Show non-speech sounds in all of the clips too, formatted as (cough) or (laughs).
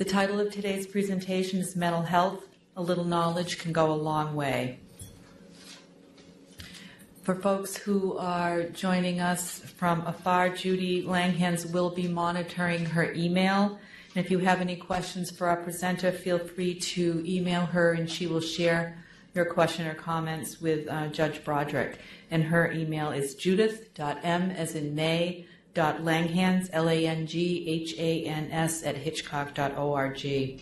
The title of today's presentation is Mental Health A Little Knowledge Can Go a Long Way. For folks who are joining us from afar, Judy Langhans will be monitoring her email. And if you have any questions for our presenter, feel free to email her and she will share your question or comments with uh, Judge Broderick. And her email is judith.m as in May langhans, L-A-N-G-H-A-N-S at hitchcock.org.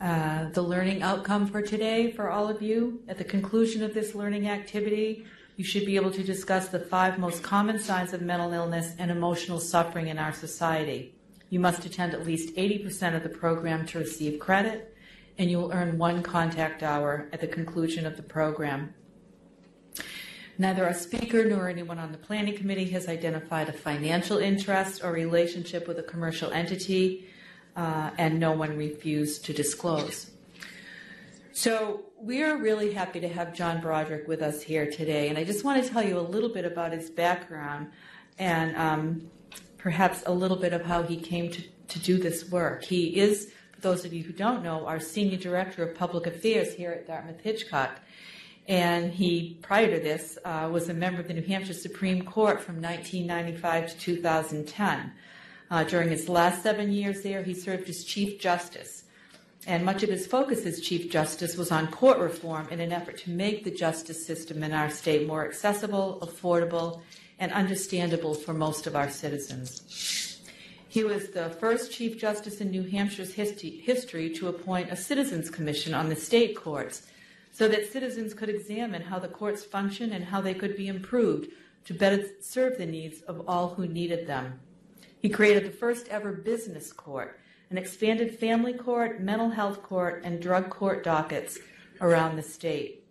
Uh, the learning outcome for today for all of you, at the conclusion of this learning activity, you should be able to discuss the five most common signs of mental illness and emotional suffering in our society. You must attend at least 80% of the program to receive credit, and you will earn one contact hour at the conclusion of the program. Neither our speaker nor anyone on the planning committee has identified a financial interest or relationship with a commercial entity, uh, and no one refused to disclose. So we're really happy to have John Broderick with us here today, and I just want to tell you a little bit about his background and um, perhaps a little bit of how he came to, to do this work. He is, for those of you who don't know, our Senior Director of Public Affairs here at Dartmouth Hitchcock. And he, prior to this, uh, was a member of the New Hampshire Supreme Court from 1995 to 2010. Uh, during his last seven years there, he served as Chief Justice. And much of his focus as Chief Justice was on court reform in an effort to make the justice system in our state more accessible, affordable, and understandable for most of our citizens. He was the first Chief Justice in New Hampshire's history to appoint a Citizens Commission on the state courts so that citizens could examine how the courts function and how they could be improved to better serve the needs of all who needed them. He created the first ever business court, an expanded family court, mental health court, and drug court dockets around the state.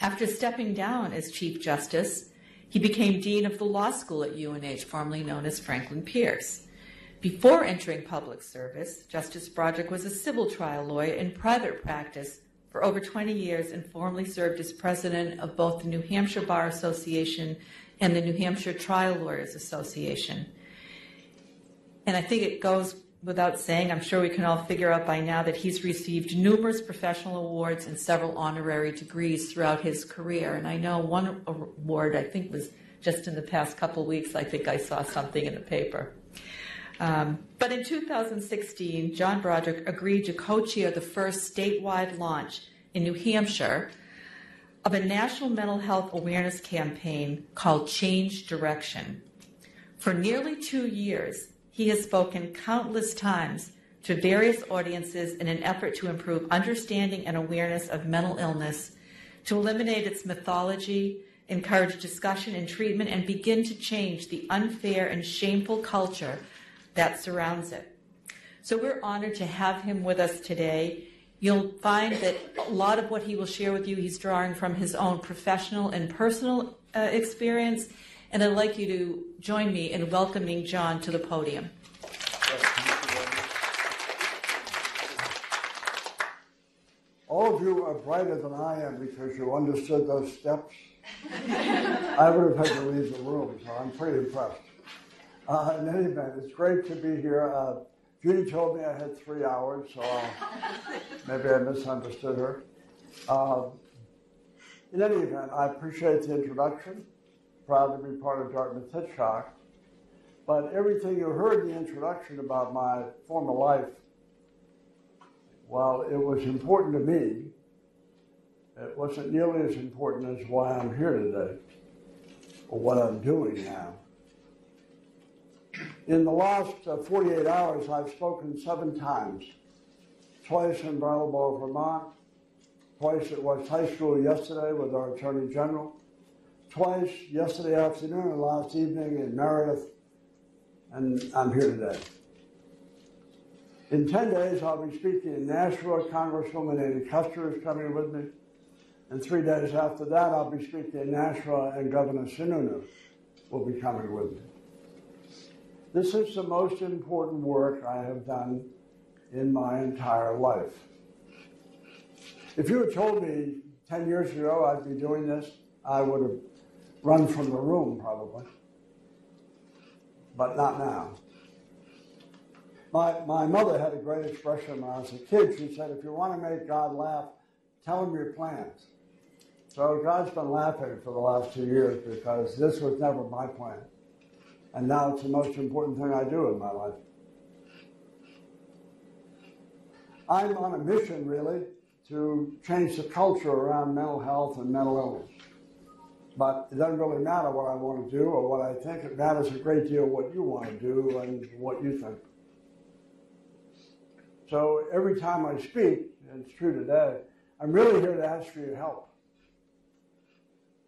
After stepping down as Chief Justice, he became Dean of the Law School at UNH, formerly known as Franklin Pierce. Before entering public service, Justice Broderick was a civil trial lawyer in private practice for over 20 years and formerly served as president of both the New Hampshire Bar Association and the New Hampshire Trial Lawyers Association. And I think it goes without saying, I'm sure we can all figure out by now that he's received numerous professional awards and several honorary degrees throughout his career. And I know one award, I think, was just in the past couple weeks. I think I saw something in the paper. Um, but in 2016, John Broderick agreed to co chair the first statewide launch in New Hampshire of a national mental health awareness campaign called Change Direction. For nearly two years, he has spoken countless times to various audiences in an effort to improve understanding and awareness of mental illness, to eliminate its mythology, encourage discussion and treatment, and begin to change the unfair and shameful culture that surrounds it. So we're honored to have him with us today. You'll find that a lot of what he will share with you, he's drawing from his own professional and personal uh, experience and I'd like you to join me in welcoming John to the podium. All of you are brighter than I am because you understood those steps. (laughs) I would have had to leave the room, so I'm pretty impressed. Uh, in any event, it's great to be here. Uh, Judy told me I had three hours, so uh, (laughs) maybe I misunderstood her. Uh, in any event, I appreciate the introduction proud to be part of Dartmouth Hitchcock. But everything you heard in the introduction about my former life, while it was important to me, it wasn't nearly as important as why I'm here today or what I'm doing now. In the last uh, 48 hours, I've spoken seven times. Twice in Brattleboro, Vermont, twice at West High School yesterday with our Attorney General, twice yesterday afternoon and last evening in Meredith, and I'm here today. In 10 days, I'll be speaking in Nashua. Congresswoman Annie Kuster is coming with me. And three days after that, I'll be speaking in Nashua, and Governor Sununu will be coming with me. This is the most important work I have done in my entire life. If you had told me 10 years ago I'd be doing this, I would have run from the room, probably. But not now. My, my mother had a great expression when I was a kid. She said, if you want to make God laugh, tell him your plans. So God's been laughing for the last two years because this was never my plan. And now it's the most important thing I do in my life. I'm on a mission, really, to change the culture around mental health and mental illness. But it doesn't really matter what I want to do or what I think. It matters a great deal what you want to do and what you think. So every time I speak, and it's true today, I'm really here to ask for your help.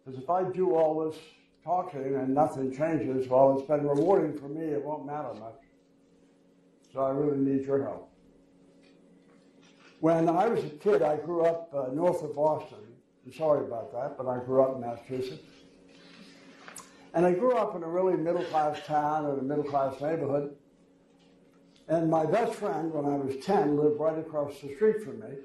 Because if I do all this talking and nothing changes, well, it's been rewarding for me. It won't matter much. So I really need your help. When I was a kid, I grew up uh, north of Boston. I'm sorry about that, but I grew up in Massachusetts. And I grew up in a really middle class town in a middle class neighborhood. And my best friend, when I was 10, lived right across the street from me.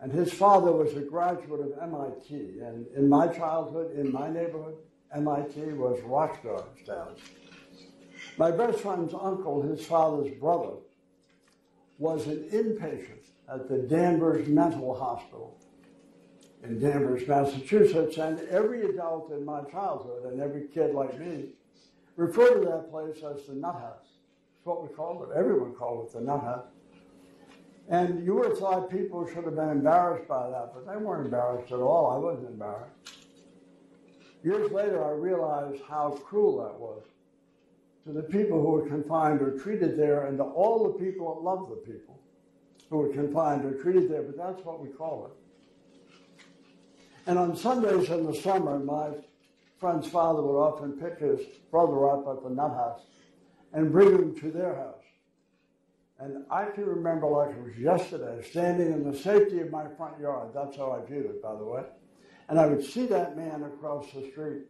And his father was a graduate of MIT. And in my childhood, in my neighborhood, MIT was star status. My best friend's uncle, his father's brother, was an inpatient at the Danvers Mental Hospital in Danvers, Massachusetts, and every adult in my childhood and every kid like me referred to that place as the Nut House. That's what we called it. Everyone called it the Nut House. And you would have thought people should have been embarrassed by that, but they weren't embarrassed at all. I wasn't embarrassed. Years later, I realized how cruel that was to the people who were confined or treated there and to all the people that loved the people who were confined or treated there, but that's what we call it. And on Sundays in the summer, my friend's father would often pick his brother up at the nut house and bring him to their house. And I can remember like it was yesterday, standing in the safety of my front yard. That's how I viewed it, by the way. And I would see that man across the street.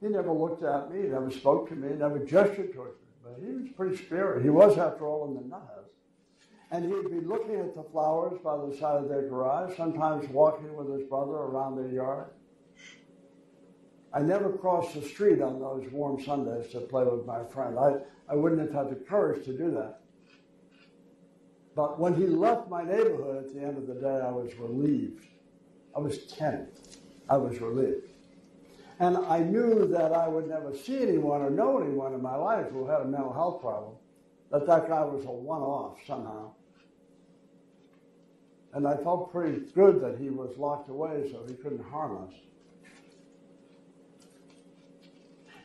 He never looked at me, never spoke to me, never gestured towards me. But he was pretty spirited. He was, after all, in the nut. And he'd be looking at the flowers by the side of their garage, sometimes walking with his brother around their yard. I never crossed the street on those warm Sundays to play with my friend. I, I wouldn't have had the courage to do that. But when he left my neighborhood at the end of the day, I was relieved. I was 10. I was relieved. And I knew that I would never see anyone or know anyone in my life who had a mental health problem, that that guy was a one off somehow. And I felt pretty good that he was locked away so he couldn't harm us.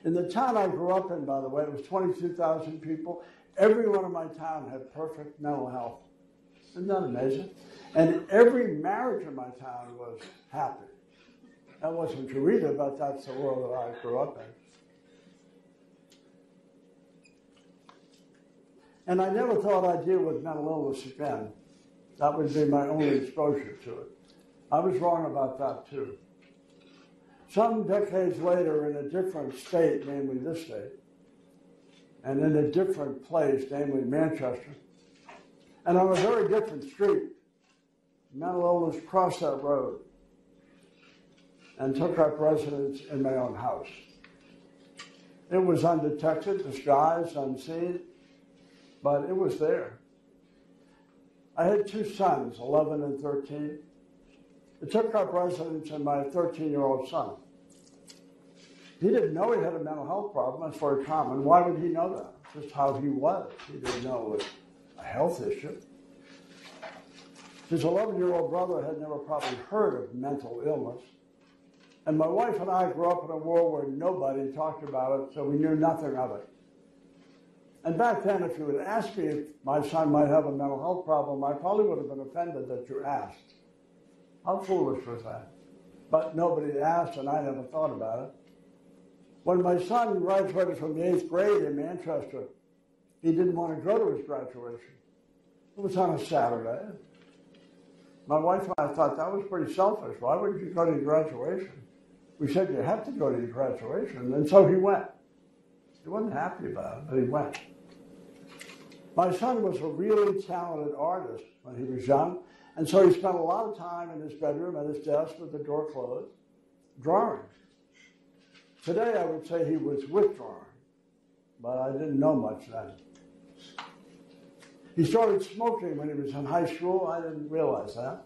In the town I grew up in, by the way, it was 22,000 people. Everyone in my town had perfect mental health. Isn't that amazing? And every marriage in my town was happy. That wasn't true either, but that's the world that I grew up in. And I never thought I'd deal with mental illness again. That would be my only exposure to it. I was wrong about that too. Some decades later, in a different state, namely this state, and in a different place, namely Manchester, and on a very different street, mental illness crossed that road and took up residence in my own house. It was undetected, disguised, unseen, but it was there. I had two sons, 11 and 13. It took up residence in my 13 year old son. He didn't know he had a mental health problem. That's very common. Why would he know that? Just how he was. He didn't know it was a health issue. His 11 year old brother had never probably heard of mental illness. And my wife and I grew up in a world where nobody talked about it, so we knew nothing of it. And back then, if you had asked me if my son might have a mental health problem, I probably would have been offended that you asked. How foolish was that? But nobody asked, and I never thought about it. When my son graduated from the eighth grade in Manchester, he didn't want to go to his graduation. It was on a Saturday. My wife and I thought that was pretty selfish. Why wouldn't you go to your graduation? We said you have to go to your graduation, and so he went. He wasn't happy about it, but he went. My son was a really talented artist when he was young, and so he spent a lot of time in his bedroom at his desk with the door closed, drawing. Today I would say he was withdrawing, but I didn't know much then. He started smoking when he was in high school. I didn't realize that.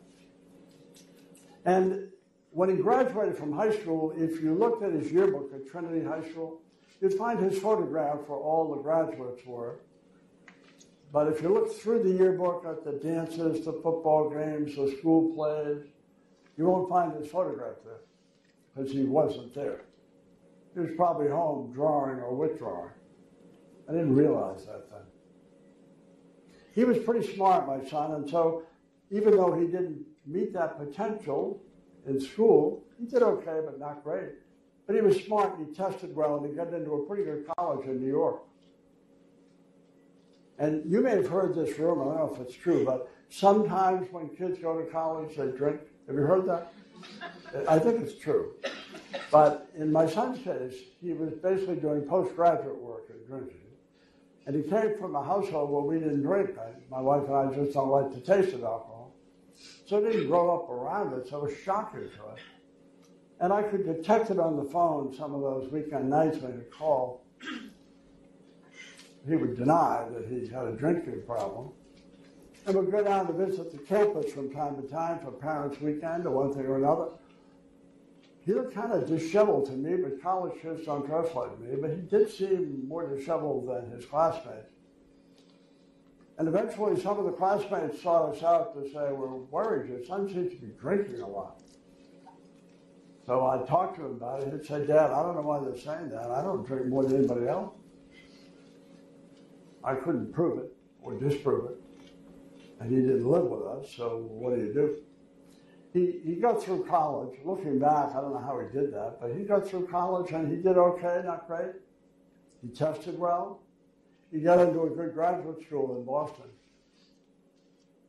And when he graduated from high school, if you looked at his yearbook at Trinity High School, you'd find his photograph where all the graduates were. But if you look through the yearbook at the dances, the football games, the school plays, you won't find his photograph there because he wasn't there. He was probably home drawing or withdrawing. I didn't realize that then. He was pretty smart, my son, and so even though he didn't meet that potential in school, he did okay, but not great. But he was smart and he tested well and he got into a pretty good college in New York. And you may have heard this rumor, I don't know if it's true, but sometimes when kids go to college, they drink. Have you heard that? I think it's true. But in my son's case, he was basically doing postgraduate work at drinking. And he came from a household where we didn't drink. My wife and I just don't like the taste of alcohol. So he didn't grow up around it, so it was shocking to us. And I could detect it on the phone some of those weekend nights when he'd call. He would deny that he had a drinking problem. And we'd go down to visit the campus from time to time for Parents' Weekend or one thing or another. He looked kind of disheveled to me, but college kids don't dress like me. But he did seem more disheveled than his classmates. And eventually, some of the classmates sought us out to say, We're worried. Your son seems to be drinking a lot. So I talked to him about it. He said, Dad, I don't know why they're saying that. I don't drink more than anybody else. I couldn't prove it or disprove it. And he didn't live with us, so what do you do? He, he got through college. Looking back, I don't know how he did that, but he got through college and he did okay, not great. He tested well. He got into a good graduate school in Boston.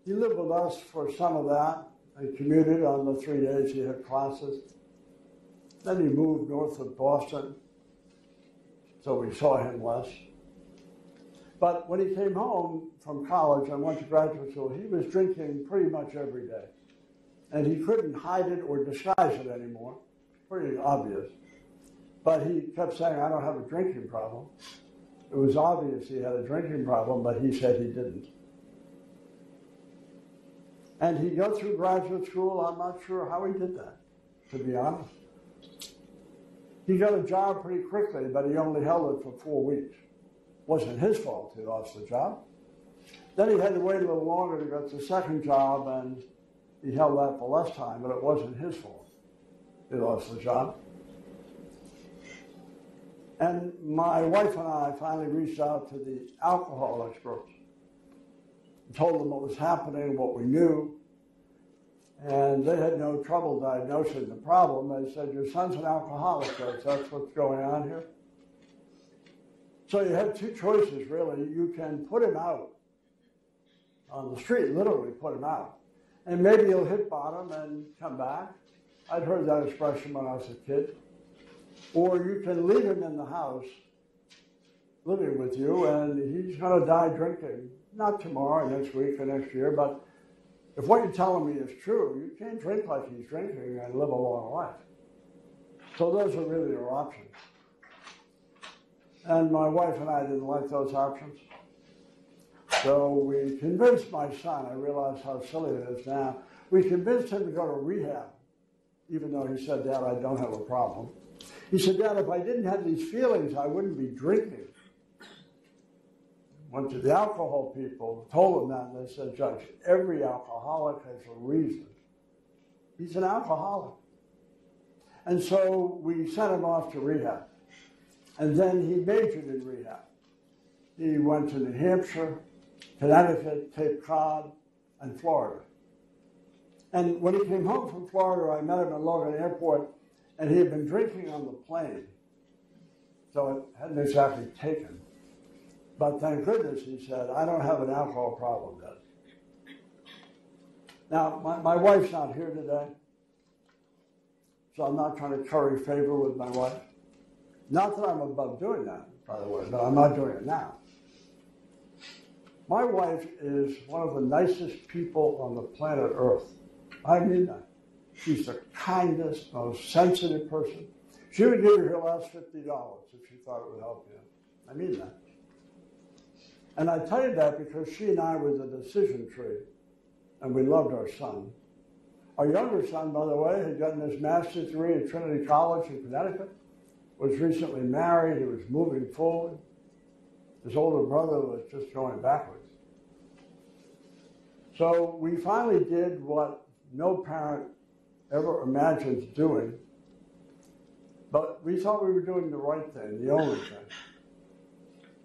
He lived with us for some of that. He commuted on the three days he had classes. Then he moved north of Boston, so we saw him less. But when he came home from college and went to graduate school, he was drinking pretty much every day. And he couldn't hide it or disguise it anymore. Pretty obvious. But he kept saying, I don't have a drinking problem. It was obvious he had a drinking problem, but he said he didn't. And he got through graduate school. I'm not sure how he did that, to be honest. He got a job pretty quickly, but he only held it for four weeks. Wasn't his fault he lost the job. Then he had to wait a little longer to get the second job, and he held that for less time, but it wasn't his fault. He lost the job. And my wife and I finally reached out to the alcohol experts told them what was happening, what we knew. And they had no trouble diagnosing the problem. They said, Your son's an alcoholic, that's what's going on here. So you have two choices, really. You can put him out on the street, literally put him out. And maybe he'll hit bottom and come back. I'd heard that expression when I was a kid. Or you can leave him in the house living with you and he's going to die drinking. Not tomorrow, next week, or next year, but if what you're telling me is true, you can't drink like he's drinking and live a long life. So those are really your options. And my wife and I didn't like those options. So we convinced my son, I realize how silly it is now, we convinced him to go to rehab, even though he said, Dad, I don't have a problem. He said, Dad, if I didn't have these feelings, I wouldn't be drinking. Went to the alcohol people, told them that, and they said, Judge, every alcoholic has a reason. He's an alcoholic. And so we sent him off to rehab. And then he majored in rehab. He went to New Hampshire, Connecticut, Cape Cod, and Florida. And when he came home from Florida, I met him at Logan Airport, and he had been drinking on the plane. So it hadn't exactly taken. But thank goodness, he said, I don't have an alcohol problem, Dad. Now, my, my wife's not here today, so I'm not trying to curry favor with my wife. Not that I'm above doing that, by the way, but I'm not doing it now. My wife is one of the nicest people on the planet Earth. I mean that. She's the kindest, most sensitive person. She would give you her last $50 if she thought it would help you. I mean that. And I tell you that because she and I were the decision tree, and we loved our son. Our younger son, by the way, had gotten his master's degree at Trinity College in Connecticut, was recently married, he was moving forward. His older brother was just going backwards. So we finally did what no parent ever imagines doing, but we thought we were doing the right thing, the only thing.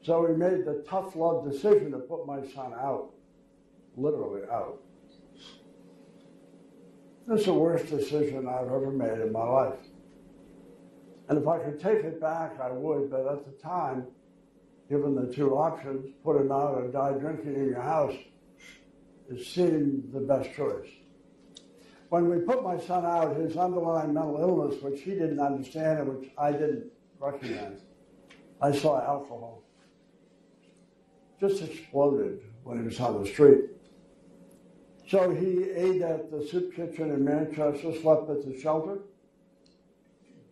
So we made the tough love decision to put my son out, literally out. It's the worst decision I've ever made in my life. And if I could take it back, I would, but at the time, given the two options, put him out or die drinking in your house, it seemed the best choice. When we put my son out, his underlying mental illness, which he didn't understand and which I didn't recognize, I saw alcohol. Just exploded when he was on the street. So he ate at the soup kitchen in Manchester, slept at the shelter,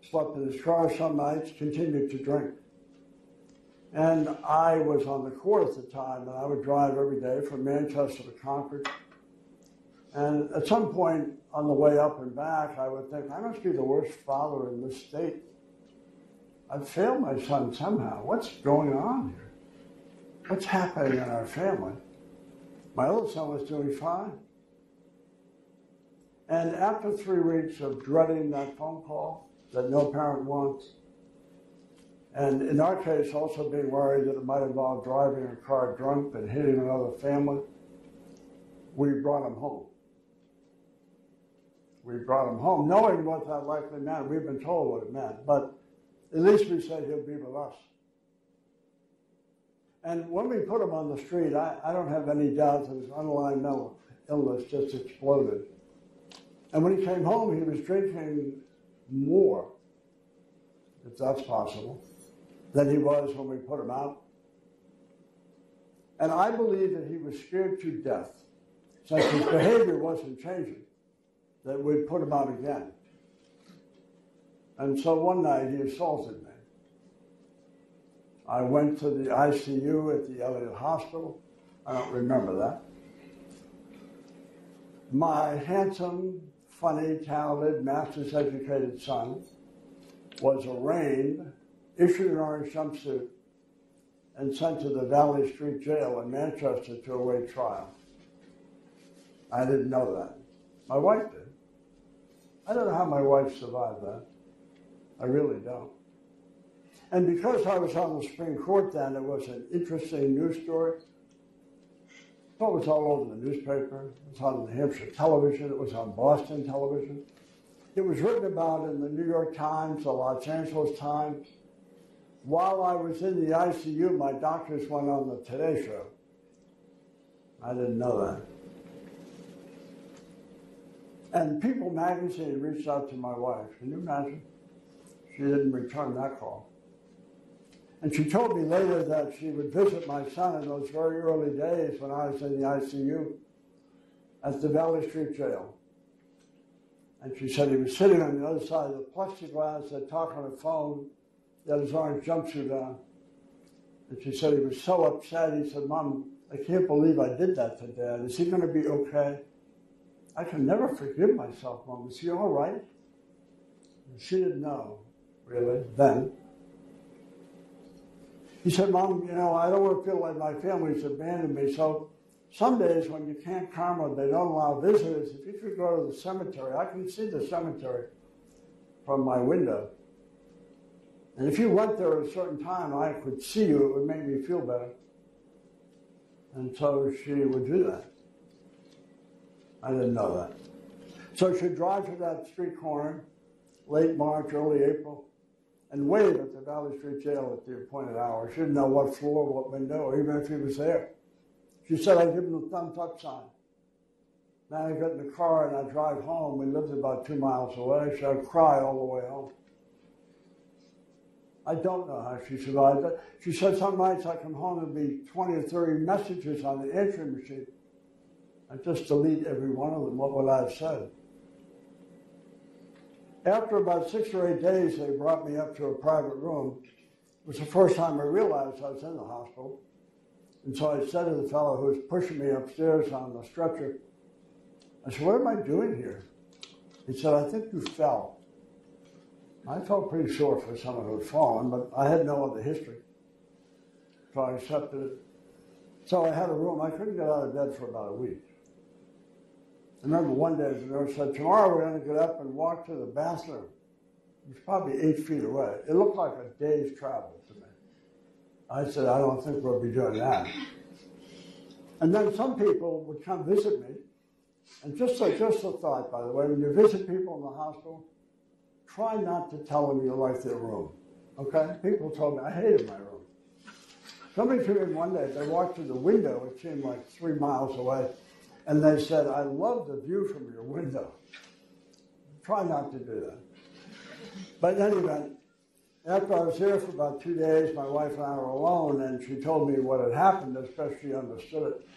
slept in his car some nights, continued to drink. And I was on the court at the time, and I would drive every day from Manchester to Concord. And at some point on the way up and back, I would think, I must be the worst father in this state. I've failed my son somehow. What's going on here? What's happening in our family? My other son was doing fine. And after three weeks of dreading that phone call that no parent wants, and in our case, also being worried that it might involve driving a car drunk and hitting another family, we brought him home. We brought him home, knowing what that likely meant. We've been told what it meant, but at least we said he'll be with us. And when we put him on the street, I, I don't have any doubt that his underlying mental illness just exploded. And when he came home, he was drinking more, if that's possible, than he was when we put him out. And I believe that he was scared to death, since his behavior wasn't changing, that we'd put him out again. And so one night he assaulted me. I went to the ICU at the Elliott Hospital. I don't remember that. My handsome, funny, talented, master's educated son was arraigned, issued an orange jumpsuit, and sent to the Valley Street Jail in Manchester to await trial. I didn't know that. My wife did. I don't know how my wife survived that. I really don't. And because I was on the Supreme Court then, it was an interesting news story. It was all over the newspaper. It was on New Hampshire television. It was on Boston television. It was written about in the New York Times, the Los Angeles Times. While I was in the ICU, my doctors went on the Today Show. I didn't know that. And People magazine reached out to my wife. Can you imagine? She didn't return that call. And she told me later that she would visit my son in those very early days when I was in the ICU at the Valley Street Jail. And she said he was sitting on the other side of the plexiglass, they'd talk on the phone, had his orange jumpsuit on. And she said he was so upset. He said, Mom, I can't believe I did that to Dad. Is he going to be okay? I can never forgive myself, Mom. Is he all right? And she didn't know, really, then. He said, Mom, you know, I don't want to feel like my family's abandoned me. So some days when you can't come or they don't allow visitors, if you could go to the cemetery, I can see the cemetery from my window. And if you went there at a certain time, I could see you, it would make me feel better. And so she would do that. I didn't know that. So she'd drive to that street corner, late March, early April, and wait at the Valley Street Jail at the appointed hour. She didn't know what floor, what window, even if he was there. She said, I'd give him the thumbs up sign. Then I get in the car and I drive home. We lived about two miles away, so I'd cry all the way home. I don't know how she survived it. She said some nights I come home and there'd be 20 or 30 messages on the answering machine. I just delete every one of them, what would I have said? After about six or eight days, they brought me up to a private room. It was the first time I realized I was in the hospital. And so I said to the fellow who was pushing me upstairs on the stretcher, I said, What am I doing here? He said, I think you fell. I felt pretty sore for someone who had fallen, but I had no other history. So I accepted it. So I had a room. I couldn't get out of bed for about a week. I remember one day the nurse said, Tomorrow we're going to get up and walk to the bathroom. It was probably eight feet away. It looked like a day's travel to me. I said, I don't think we'll be doing that. And then some people would come visit me. And just a, just a thought, by the way, when you visit people in the hospital, try not to tell them you like their room. Okay? People told me I hated my room. Somebody came in one day, they walked through the window, it seemed like three miles away, and they said, I love the view from your window. Try not to do that. But anyway, after I was here for about two days, my wife and I were alone, and she told me what had happened, especially she understood it.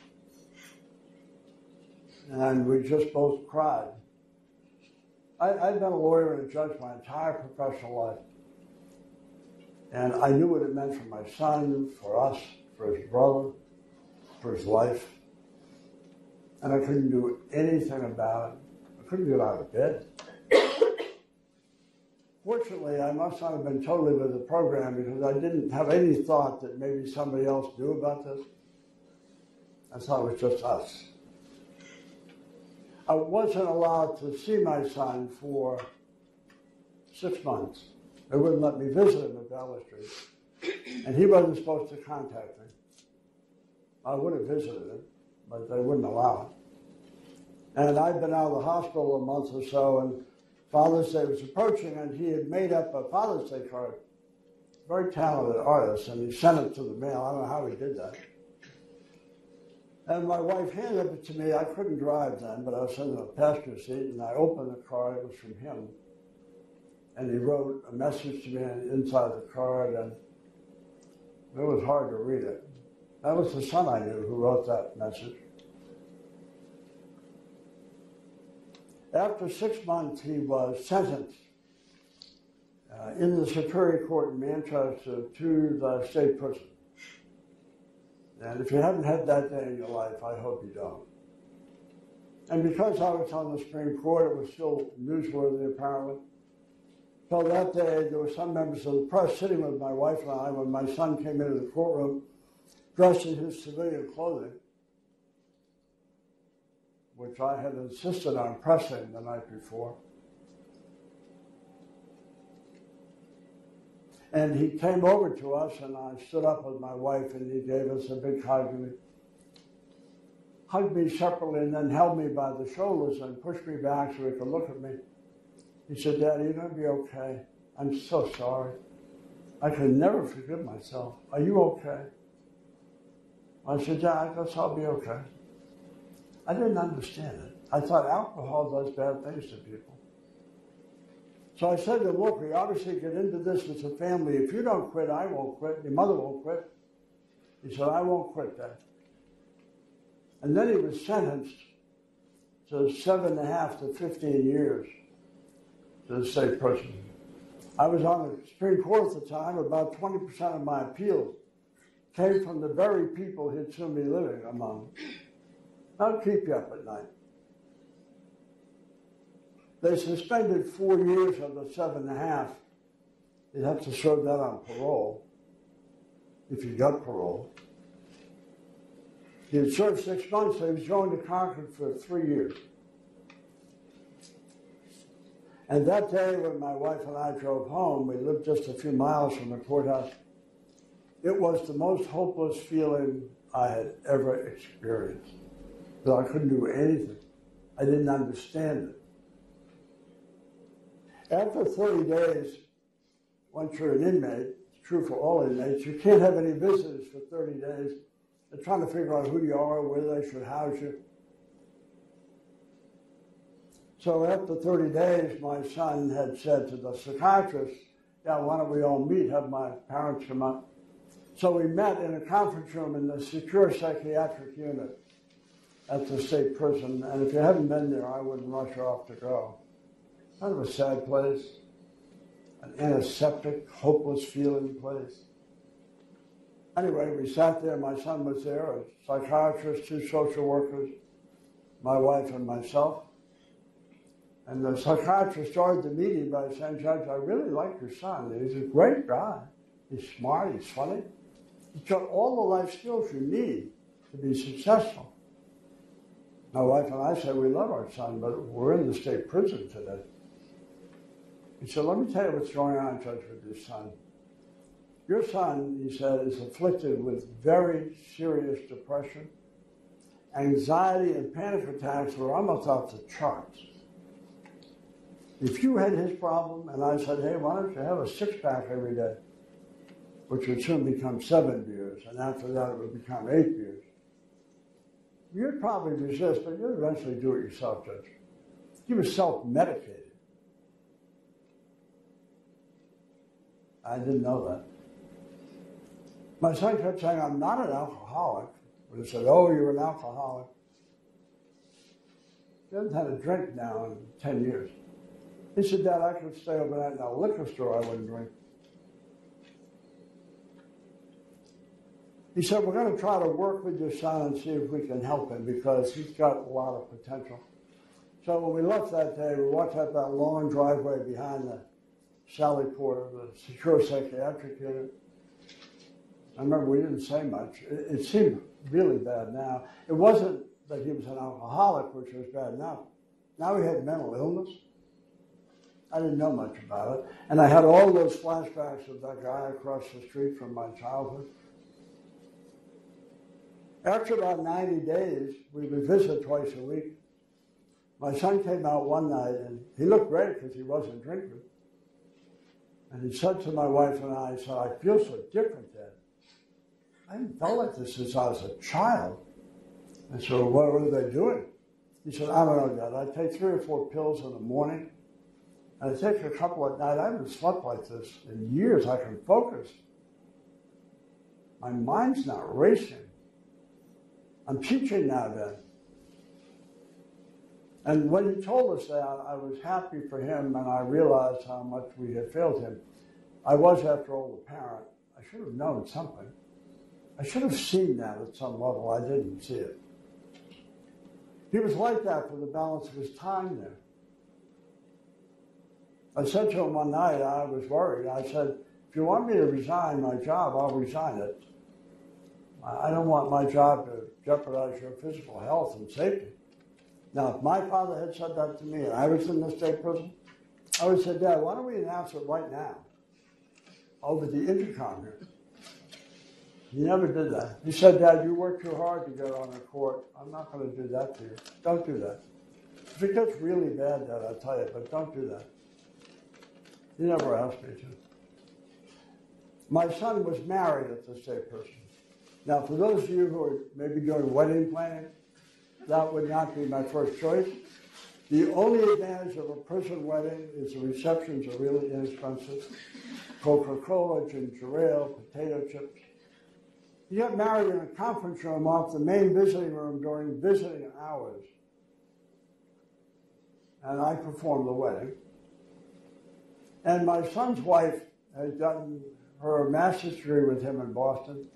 And we just both cried. I, I'd been a lawyer and a judge my entire professional life. And I knew what it meant for my son, for us, for his brother, for his life. And I couldn't do anything about it. I couldn't get out of bed. (coughs) Fortunately, I must not have been totally with the program because I didn't have any thought that maybe somebody else knew about this. I thought it was just us. I wasn't allowed to see my son for six months. They wouldn't let me visit him at Valley Street. And he wasn't supposed to contact me. I would have visited him, but they wouldn't allow it. And I'd been out of the hospital a month or so, and Father's Day was approaching, and he had made up a Father's Day card. Very talented artist, and he sent it to the mail. I don't know how he did that. And my wife handed it to me. I couldn't drive then, but I was in the passenger seat, and I opened the card. It was from him. And he wrote a message to me inside the card, and it was hard to read it. That was the son I knew who wrote that message. After six months, he was sentenced uh, in the Superior Court in Manchester to the state prison. And if you haven't had that day in your life, I hope you don't. And because I was on the Supreme Court, it was still newsworthy apparently. So that day, there were some members of the press sitting with my wife and I when my son came into the courtroom dressed in his civilian clothing, which I had insisted on pressing the night before. And he came over to us, and I stood up with my wife, and he gave us a big hug. And hugged me separately and then held me by the shoulders and pushed me back so he could look at me. He said, Daddy, you're going to be okay. I'm so sorry. I can never forgive myself. Are you okay? I said, Yeah, I guess I'll be okay. I didn't understand it. I thought alcohol does bad things to people. So I said to we obviously get into this as a family. If you don't quit, I won't quit. Your mother won't quit. He said, I won't quit that. And then he was sentenced to seven and a half to 15 years to the state prison. I was on the Supreme Court at the time. About 20% of my appeals came from the very people he'd soon be living among. I'll keep you up at night. They suspended four years of the seven and a half. You'd have to serve that on parole, if you got parole. He had served six months, so he was going to Concord for three years. And that day when my wife and I drove home, we lived just a few miles from the courthouse, it was the most hopeless feeling I had ever experienced. Because I couldn't do anything. I didn't understand it. After 30 days, once you're an inmate, it's true for all inmates, you can't have any visitors for 30 days. They're trying to figure out who you are, where they should house you. So after 30 days, my son had said to the psychiatrist, yeah, why don't we all meet, have my parents come up. So we met in a conference room in the secure psychiatric unit at the state prison. And if you haven't been there, I wouldn't rush off to go. Kind of a sad place, an antiseptic, hopeless feeling place. Anyway, we sat there. My son was there, a psychiatrist, two social workers, my wife, and myself. And the psychiatrist started the meeting by saying, Judge, I really like your son. He's a great guy. He's smart, he's funny. He's got all the life skills you need to be successful. My wife and I said, We love our son, but we're in the state prison today. He said, Let me tell you what's going on, Judge, with your son. Your son, he said, is afflicted with very serious depression, anxiety, and panic attacks were almost off the charts. If you had his problem, and I said, hey, why don't you have a six pack every day, which would soon become seven beers, and after that it would become eight beers, you'd probably resist, but you'd eventually do it yourself, Judge. He was self medicated. I didn't know that. My son kept saying, I'm not an alcoholic. But I said, Oh, you're an alcoholic. He hasn't had a drink now in 10 years. He said, Dad, I could stay overnight in a liquor store, I wouldn't drink. He said, We're going to try to work with your son and see if we can help him because he's got a lot of potential. So when we left that day, we walked up that long driveway behind the Sally Porter, the secure psychiatric unit. I remember we didn't say much. It, it seemed really bad now. It wasn't that he was an alcoholic, which was bad enough. Now he had mental illness. I didn't know much about it. And I had all those flashbacks of that guy across the street from my childhood. After about 90 days, we would visit twice a week. My son came out one night and he looked great because he wasn't drinking. And he said to my wife and I, he said, I feel so different, Dad. I haven't felt like this since I was a child. I said, well, what were they doing? He said, I don't know, Dad. I take three or four pills in the morning, and I take a couple at night. I haven't slept like this in years. I can focus. My mind's not racing. I'm teaching now, Dad. And when he told us that, I was happy for him, and I realized how much we had failed him. I was, after all, the parent. I should have known something. I should have seen that at some level. I didn't see it. He was like that for the balance of his time there. I said to him one night, I was worried. I said, if you want me to resign my job, I'll resign it. I don't want my job to jeopardize your physical health and safety. Now, if my father had said that to me and I was in the state prison, I would say, Dad, why don't we announce it right now over the intercom here? He never did that. He said, Dad, you work too hard to get on the court. I'm not going to do that to you. Don't do that. If it gets really bad, Dad, I'll tell you, but don't do that. He never asked me to. My son was married at the state prison. Now, for those of you who are maybe doing wedding planning, that would not be my first choice. The only advantage of a prison wedding is the receptions are really inexpensive. Coca-Cola, ginger ale, potato chips. You get married in a conference room off the main visiting room during visiting hours. And I performed the wedding. And my son's wife has done her master's degree with him in Boston.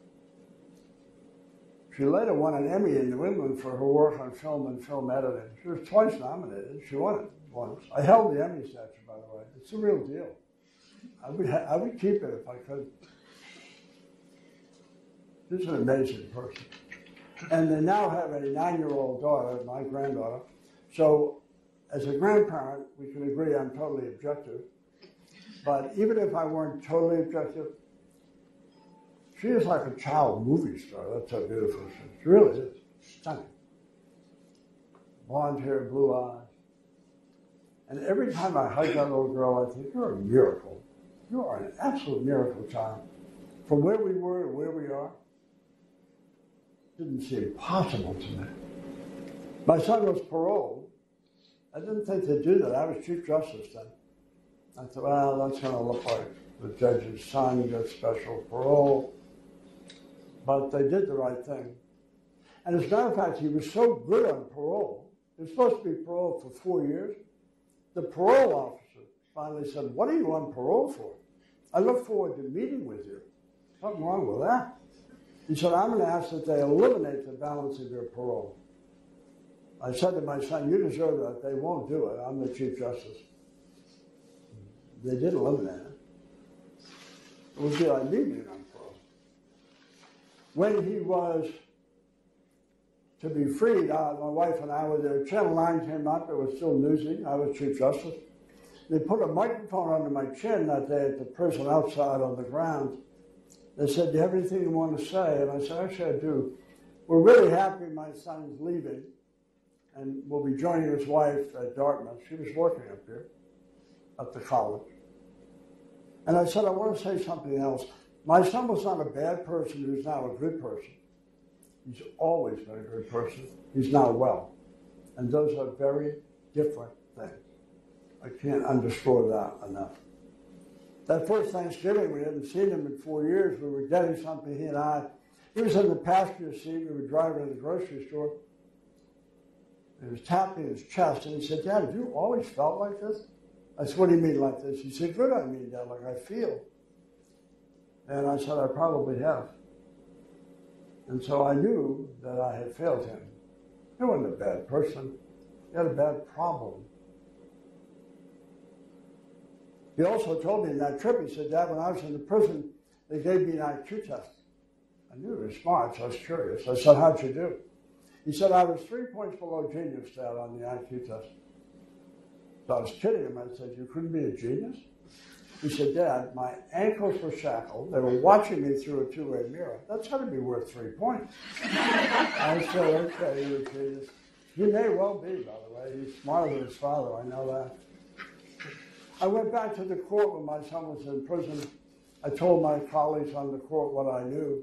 She later won an Emmy in New England for her work on film and film editing. She was twice nominated. She won it once. I held the Emmy statue, by the way. It's a real deal. I would, I would keep it if I could. Is an amazing person. And they now have a nine year old daughter, my granddaughter. So, as a grandparent, we can agree I'm totally objective. But even if I weren't totally objective, she is like a child movie star. That's how beautiful she is. Really. Stunning. Blonde hair, blue eyes. And every time I hug that little girl, I think, you're a miracle. You are an absolute miracle, child. From where we were to where we are, didn't seem possible to me. My son was paroled. I didn't think they'd do that. I was Chief Justice then. I thought, well, that's going to look like the judge's son gets special parole. But they did the right thing. And as a matter of fact, he was so good on parole. He was supposed to be paroled for four years. The parole officer finally said, What are you on parole for? I look forward to meeting with you. Something wrong with that. He said, I'm going to ask that they eliminate the balance of your parole. I said to my son, You deserve that. They won't do it. I'm the Chief Justice. They did eliminate it. It like me being on parole. When he was to be freed, uh, my wife and I were there. Channel 9 came up. It was still newsy. I was Chief Justice. They put a microphone under my chin that day at the prison outside on the ground. They said, Do you have anything you want to say? And I said, Actually, I do. We're really happy my son's leaving and will be joining his wife at Dartmouth. She was working up here at the college. And I said, I want to say something else. My son was not a bad person who's now a good person. He's always been a good person. He's now well. And those are very different things. I can't underscore that enough. That first Thanksgiving, we hadn't seen him in four years. We were getting something, he and I. He was in the passenger seat. We were driving to the grocery store. He was tapping his chest, and he said, Dad, have you always felt like this? I said, What do you mean like this? He said, Good, I mean, Dad, like I feel. And I said, I probably have. And so I knew that I had failed him. He wasn't a bad person, he had a bad problem. He also told me in that trip, he said, Dad, when I was in the prison, they gave me an IQ test. I knew he was smart, so I was curious. I said, How'd you do? He said, I was three points below genius, Dad, on the IQ test. So I was kidding him. I said, You couldn't be a genius? He said, Dad, my ankles were shackled. They were watching me through a two way mirror. That's got to be worth three points. (laughs) I said, Okay, genius. He may well be, by the way. He's smarter than his father, I know that. I went back to the court when my son was in prison. I told my colleagues on the court what I knew.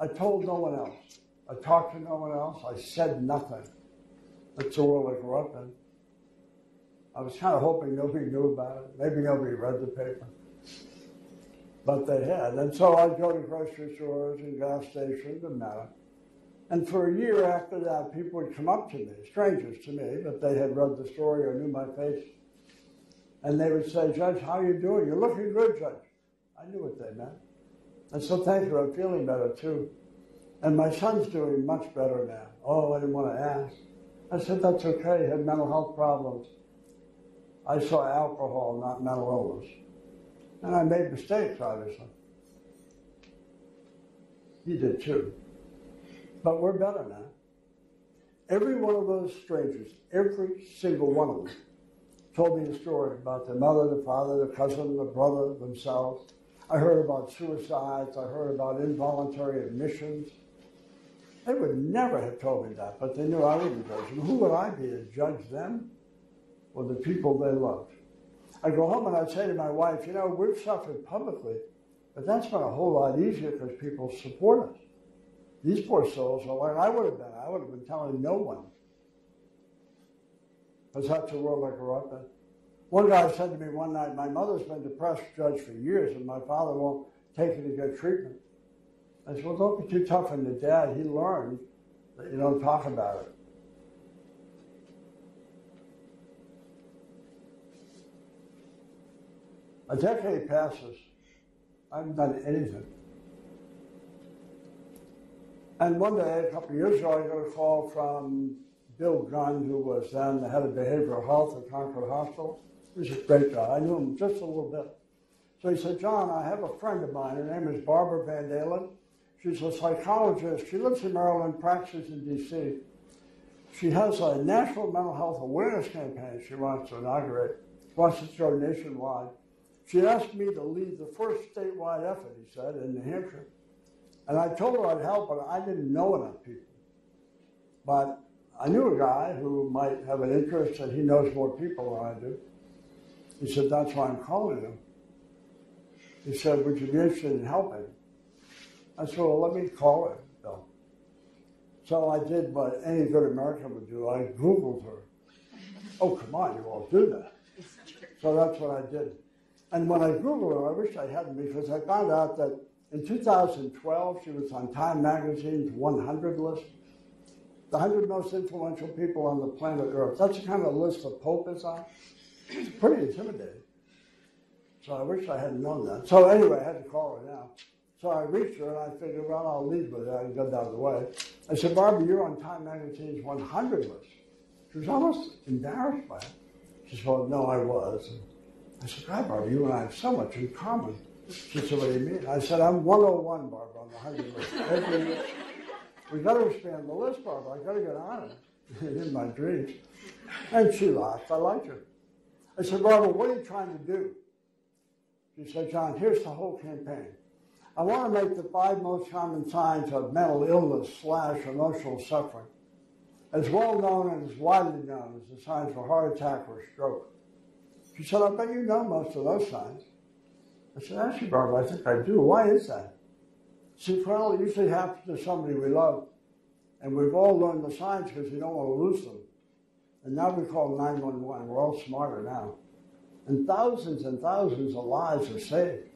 I told no one else. I talked to no one else. I said nothing. That's the world I grew up in. I was kind of hoping nobody knew about it. Maybe nobody read the paper. But they had. And so I'd go to grocery stores and gas stations, didn't matter. And for a year after that, people would come up to me, strangers to me, but they had read the story or knew my face. And they would say, Judge, how are you doing? You're looking good, Judge. I knew what they meant. And so thank you. I'm feeling better too. And my son's doing much better now. Oh, I didn't want to ask. I said, that's okay. He had mental health problems. I saw alcohol, not mental illness. And I made mistakes, obviously. He did too. But we're better now. Every one of those strangers, every single one of them, told me a story about their mother, the father, the cousin, the brother, themselves. I heard about suicides. I heard about involuntary admissions. They would never have told me that, but they knew I wouldn't judge them. Who would I be to judge them or the people they loved? I'd go home and I'd say to my wife, you know, we've suffered publicly, but that's been a whole lot easier because people support us. These poor souls are like I would have been. I would have been telling no one. Because that's the world I grew up in. One guy said to me one night, My mother's been depressed, judge, for years, and my father won't take her to get treatment. I said, Well, don't be too tough on your dad. He learned that you don't talk about it. A decade passes. I haven't done anything. And one day, a couple of years ago, I got a call from Bill Gunn, who was then the head of behavioral health at Concord Hospital. He was a great guy. I knew him just a little bit. So he said, John, I have a friend of mine. Her name is Barbara Van Dahlen. She's a psychologist. She lives in Maryland, practices in D.C. She has a national mental health awareness campaign she wants to inaugurate, wants to go nationwide. She asked me to lead the first statewide effort, he said, in New Hampshire. And I told her I'd help, but I didn't know enough people. But I knew a guy who might have an interest, and he knows more people than I do. He said, That's why I'm calling you. He said, Would you be interested in helping? I said, Well, let me call her, Bill. So I did what any good American would do. I Googled her. Oh, come on, you won't do that. So that's what I did. And when I Googled her, I wish I hadn't because I found out that in 2012 she was on Time Magazine's 100 list. The 100 most influential people on the planet Earth. That's the kind of list the Pope is on. It's pretty intimidating. So I wish I hadn't known that. So anyway, I had to call her now. So I reached her and I figured, well, I'll leave with it. I got out of the way. I said, Barbara, you're on Time Magazine's 100 list. She was almost embarrassed by it. She said, well, no, I was. I said, God, Barbara, you and I have so much in common. She said, what do you mean? I said, I'm 101, Barbara, on the 100 list. Every. We got to expand the list, Barbara. I got to get on it in my dreams. And she laughed. I liked her. I said, Barbara, what are you trying to do? She said, John, here's the whole campaign. I want to make the five most common signs of mental illness slash emotional suffering as well known and as widely known as the signs of heart attack or stroke. She said, I bet you know most of those signs. I said, actually, Barbara, I think I do. Why is that? See, well, it usually happens to somebody we love, and we've all learned the signs because we don't want to lose them. And now we call 911. We're all smarter now. And thousands and thousands of lives are saved.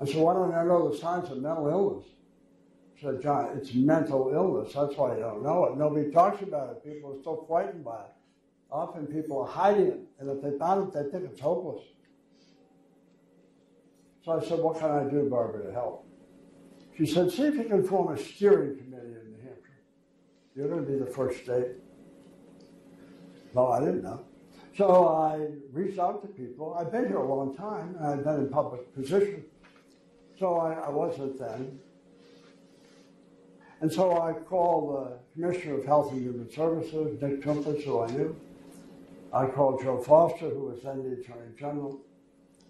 I said, why don't I know the signs of mental illness? She said, John, it's mental illness. That's why you don't know it. Nobody talks about it. People are still frightened by it. Often people are hiding it. And if they found it, they think it's hopeless. So I said, what can I do, Barbara, to help? She said, see if you can form a steering committee in New Hampshire. You're going to be the first state. No, I didn't know. So I reached out to people. I've been here a long time, and I've been in public position. So I, I wasn't then. And so I called the Commissioner of Health and Human Services, Nick Toumpas, who I knew. I called Joe Foster, who was then the Attorney General.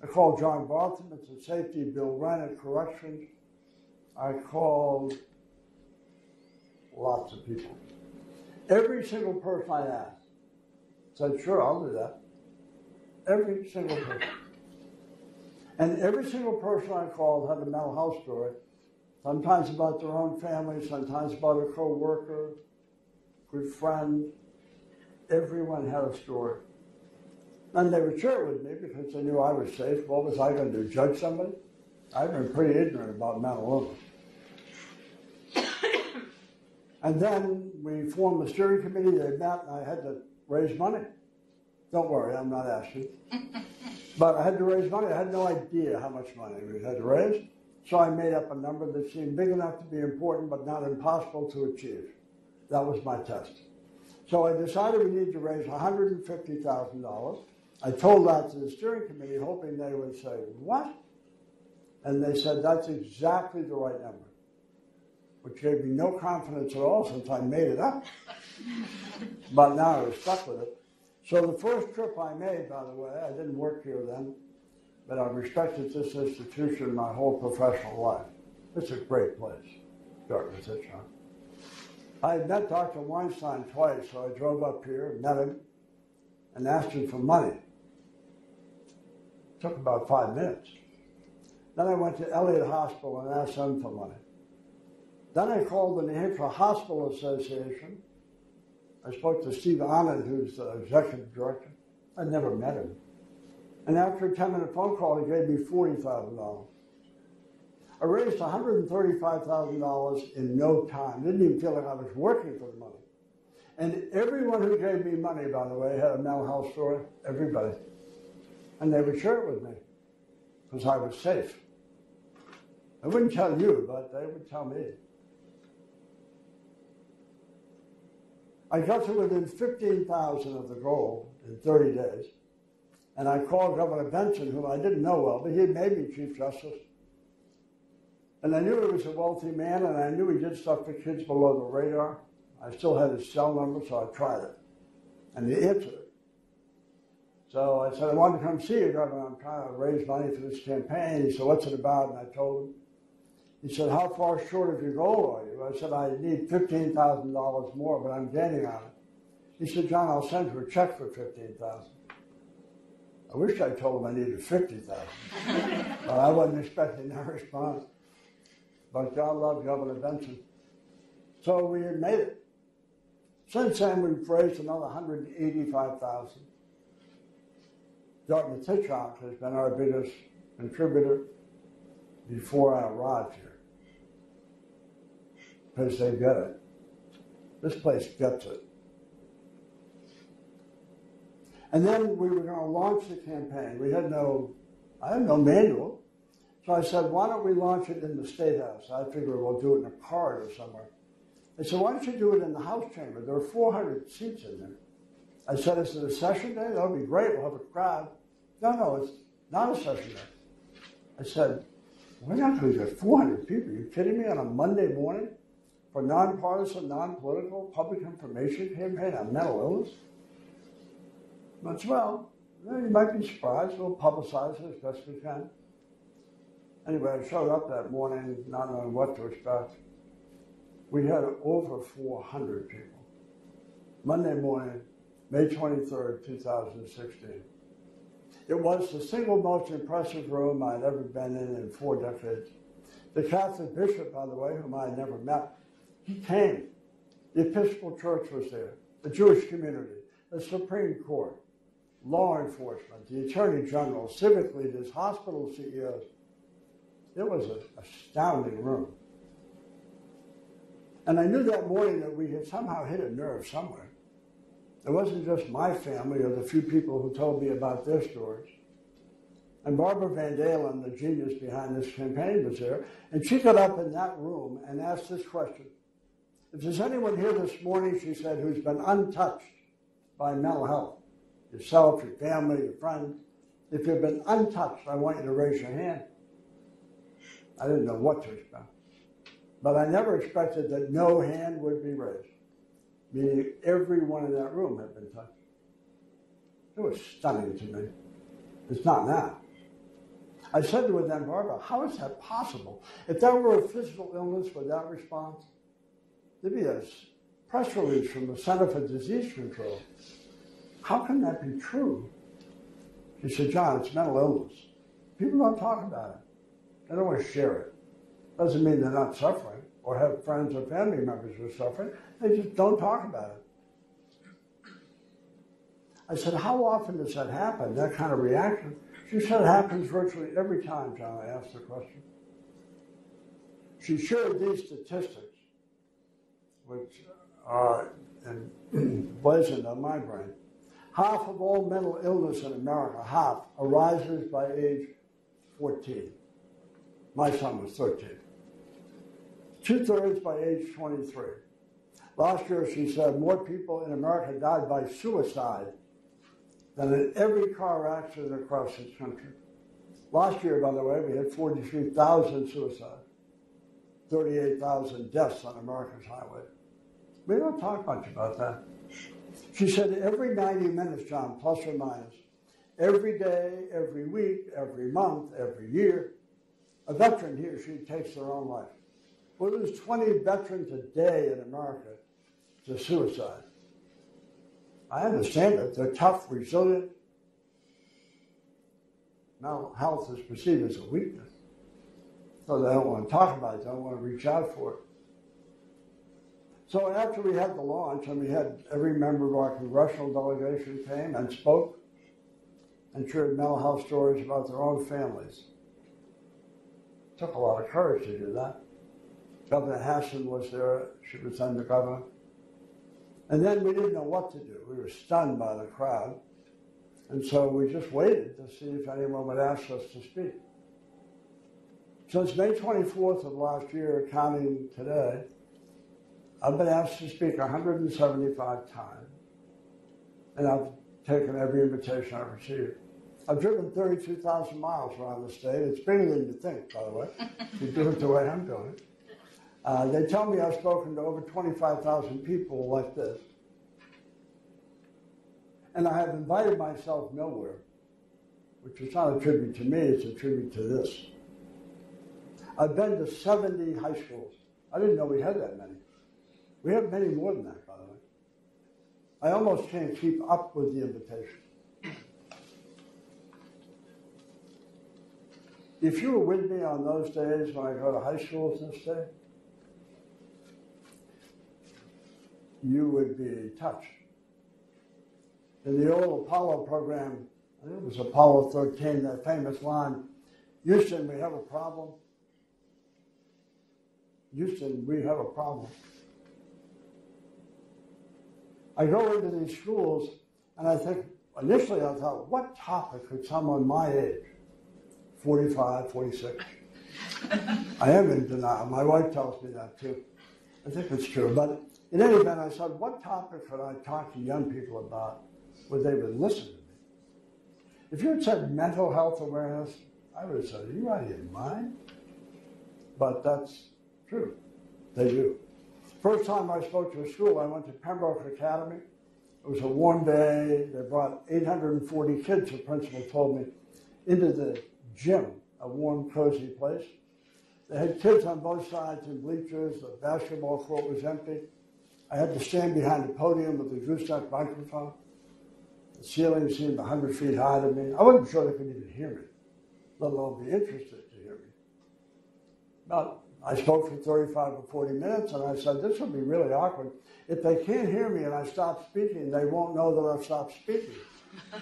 I called John Barthelmes at the Safety, Bill Wrenn at Corrections. I called lots of people. Every single person I asked said, sure, I'll do that. Every single person. And every single person I called had a mental health story, sometimes about their own family, sometimes about a co-worker, good friend. Everyone had a story. And they would share it with me because they knew I was safe. What was I going to do, judge somebody? I've been pretty ignorant about mental illness. (coughs) and then we formed the steering committee. They met, and I had to raise money. Don't worry, I'm not asking. (laughs) but I had to raise money. I had no idea how much money we had to raise. So I made up a number that seemed big enough to be important, but not impossible to achieve. That was my test. So I decided we need to raise $150,000. I told that to the steering committee, hoping they would say, What? And they said, That's exactly the right number, which gave me no confidence at all since I made it up. (laughs) but now I was stuck with it. So the first trip I made, by the way, I didn't work here then, but I've respected this institution my whole professional life. It's a great place, Dartmouth Hitchcock. I had met Dr. Weinstein twice, so I drove up here, met him, and asked him for money. It took about five minutes. Then I went to Elliott Hospital and asked them for money. Then I called the New Hampshire Hospital Association. I spoke to Steve Ahnen, who's the executive director. I'd never met him. And after a 10 minute phone call, he gave me $40,000. I raised $135,000 in no time. Didn't even feel like I was working for the money. And everyone who gave me money, by the way, had a mental health story. Everybody. And they would share it with me because I was safe. I wouldn't tell you, but they would tell me. I got to within 15,000 of the goal in 30 days. And I called Governor Benson, whom I didn't know well, but he made me Chief Justice. And I knew he was a wealthy man, and I knew he did stuff for kids below the radar. I still had his cell number, so I tried it. And he answered it. So I said, I want to come see you, Governor. I'm trying to raise money for this campaign. He said, What's it about? And I told him. He said, How far short of your goal are you? I said, I need $15,000 more, but I'm getting on it. He said, John, I'll send you a check for 15000 I wish I told him I needed 50000 (laughs) but I wasn't expecting that response. But God loved Governor Benson. So we made it. Since then, we've raised another 185000 Dartmouth Hitchcock has been our biggest contributor before I arrived here. Because they get it. This place gets it. And then we were going to launch the campaign. We had no, I had no manual. So I said, why don't we launch it in the State House? I figure we'll do it in a corridor somewhere. I said, why don't you do it in the House chamber? There are 400 seats in there. I said, is it a session day? That would be great. We'll have a crowd. No, no, it's not a session day. I said, we're not going to get 400 people. Are you kidding me on a Monday morning for nonpartisan, non-political public information campaign on mental illness? But well, you might be surprised. We'll publicize it as best we can. Anyway, I showed up that morning not knowing what to expect. We had over 400 people. Monday morning, May 23rd, 2016. It was the single most impressive room I'd ever been in in four decades. The Catholic bishop, by the way, whom I had never met, he came. The Episcopal Church was there, the Jewish community, the Supreme Court, law enforcement, the Attorney General, civic leaders, hospital CEOs. It was an astounding room. And I knew that morning that we had somehow hit a nerve somewhere. It wasn't just my family or the few people who told me about their stories. And Barbara Van Dahlen, the genius behind this campaign, was there. And she got up in that room and asked this question. If there's anyone here this morning, she said, who's been untouched by mental health, yourself, your family, your friends, if you've been untouched, I want you to raise your hand. I didn't know what to expect. But I never expected that no hand would be raised, meaning everyone in that room had been touched. It was stunning to me. It's not now. I said to then, Barbara, how is that possible? If there were a physical illness with that response, there'd be a press release from the Center for Disease Control. How can that be true? She said, John, it's mental illness. People don't talk about it. They don't want to share it. Doesn't mean they're not suffering or have friends or family members who are suffering. They just don't talk about it. I said, How often does that happen, that kind of reaction? She said it happens virtually every time, John, I asked the question. She shared these statistics, which are emblazoned (clears throat) on my brain. Half of all mental illness in America, half, arises by age 14. My son was 13. Two thirds by age 23. Last year, she said, more people in America died by suicide than in every car accident across this country. Last year, by the way, we had 43,000 suicides, 38,000 deaths on America's highways. We don't talk much about that. She said every 90 minutes, John, plus or minus, every day, every week, every month, every year, a veteran he or she takes their own life. We lose 20 veterans a day in America to suicide. I understand it. They're tough, resilient. Mental health is perceived as a weakness. So they don't want to talk about it, they don't want to reach out for it. So after we had the launch, and we had every member of our congressional delegation came and spoke and shared mental health stories about their own families. Took a lot of courage to do that. Governor Hassan was there. She was the. And then we didn't know what to do. We were stunned by the crowd. And so we just waited to see if anyone would ask us to speak. Since May 24th of last year, counting today, I've been asked to speak 175 times. And I've taken every invitation I've received. I've driven 32,000 miles around the state. It's bigger than you think, by the way, (laughs) if you do it the way I'm doing it. Uh, they tell me I've spoken to over 25,000 people like this. And I have invited myself nowhere, which is not a tribute to me, it's a tribute to this. I've been to 70 high schools. I didn't know we had that many. We have many more than that, by the way. I almost can't keep up with the invitation. If you were with me on those days when I go to high schools in this state, you would be touched. In the old Apollo program, I think it was Apollo 13, that famous line, Houston, we have a problem. Houston, we have a problem. I go into these schools and I think, initially I thought, what topic could someone my age, 45, 46. I am in denial. My wife tells me that too. I think it's true. But in any event, I said, what topic could I talk to young people about where they would listen to me? If you had said mental health awareness, I would have said, are you out of your mind? But that's true. They do. First time I spoke to a school, I went to Pembroke Academy. It was a warm day. They brought 840 kids, the principal told me, into the gym, a warm, cozy place. They had kids on both sides in bleachers. The basketball court was empty. I had to stand behind the podium with a gooseneck microphone. The ceiling seemed 100 feet high to me. I wasn't sure they could even hear me, let alone be interested to hear me. But I spoke for 35 or 40 minutes, and I said, this will be really awkward. If they can't hear me and I stop speaking, they won't know that I've stopped speaking.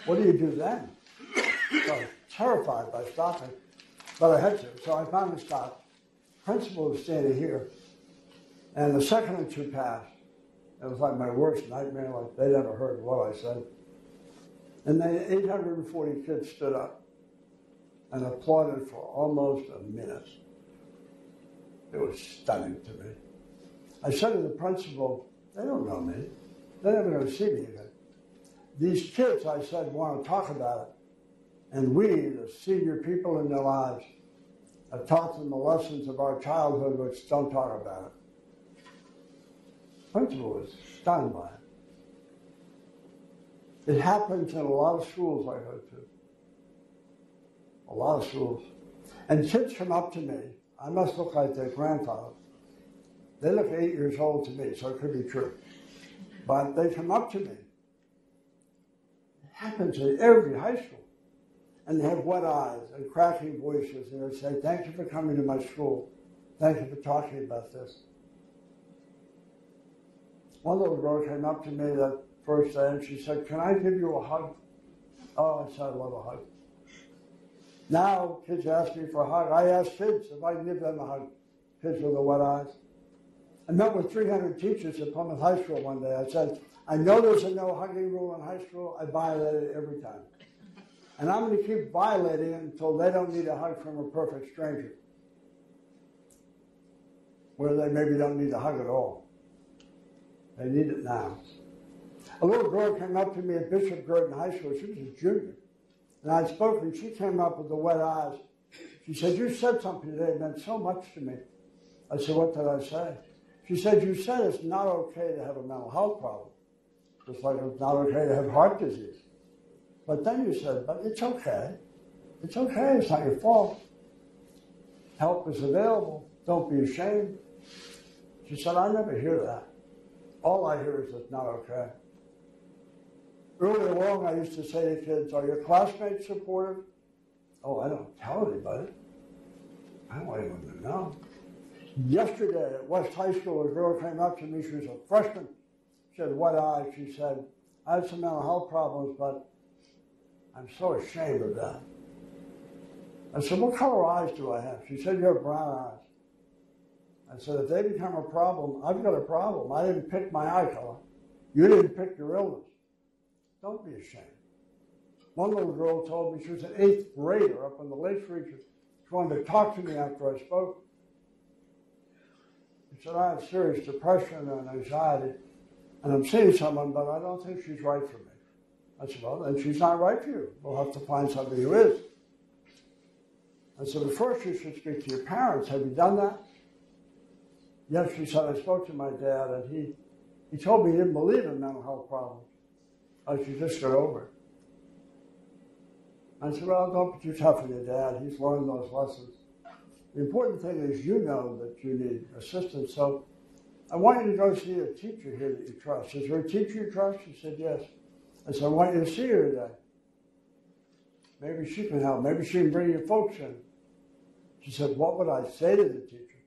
What do you do then? So I was terrified by stopping, but I had to. So I finally stopped. Principal was standing here, and the second or two passed. It was like my worst nightmare, like they never heard what I said. And then 840 kids stood up and applauded for almost a minute. It was stunning to me. I said to the principal, they don't know me. They're never going to see me again. These kids, I said, want to talk about it. And we, the senior people in their lives, have taught them the lessons of our childhood which don't talk about it. Principal was stunned by it. It happens in a lot of schools I go to. A lot of schools. And kids come up to me. I must look like their grandfather. They look eight years old to me, so it could be true. But they come up to me. It happens in every high school. And they have wet eyes and cracking voices, and they say, Thank you for coming to my school. Thank you for talking about this. One little girl came up to me that first day and she said, Can I give you a hug? Oh, I said, I love a hug. Now kids ask me for a hug. I ask kids if I can give them a hug. Kids with the wet eyes. I met with 300 teachers at Plymouth High School one day. I said, I know there's a no hugging rule in high school. I violate it every time. And I'm going to keep violating it until they don't need a hug from a perfect stranger. Where they maybe don't need a hug at all. They need it now. A little girl came up to me at Bishop Guertin High School. She was a junior. And I spoke, and she came up with the wet eyes. She said, You said something today that meant so much to me. I said, What did I say? She said, You said it's not okay to have a mental health problem, just like it's not okay to have heart disease. But then you said, But it's okay. It's okay. It's not your fault. Help is available. Don't be ashamed. She said, I never hear that. All I hear is it's not okay. Early along, I used to say to kids, Are your classmates supportive? Oh, I don't tell anybody. I don't want anyone to know. Yesterday at West High School, a girl came up to me. She was a freshman. She had white eyes. She said, I have some mental health problems, but I'm so ashamed of that. I said, What color eyes do I have? She said, You have brown eyes. I said, If they become a problem, I've got a problem. I didn't pick my eye color. You didn't pick your illness. Don't be ashamed. One little girl told me she was an eighth grader up in the Lakes region. She wanted to talk to me after I spoke. She said, I have serious depression and anxiety, and I'm seeing someone, but I don't think she's right for me. I said, Well, then she's not right for you. We'll have to find somebody who is. I said, But first you should speak to your parents. Have you done that? Yes, she said, I spoke to my dad, and he, he told me he didn't believe in mental health problems. I should just get over it. I said, Well, don't be too tough on your dad. He's learned those lessons. The important thing is you know that you need assistance. So I want you to go see a teacher here that you trust. Is there a teacher you trust? She said, Yes. I said, I want you to see her today. Maybe she can help. Maybe she can bring your folks in. She said, What would I say to the teacher?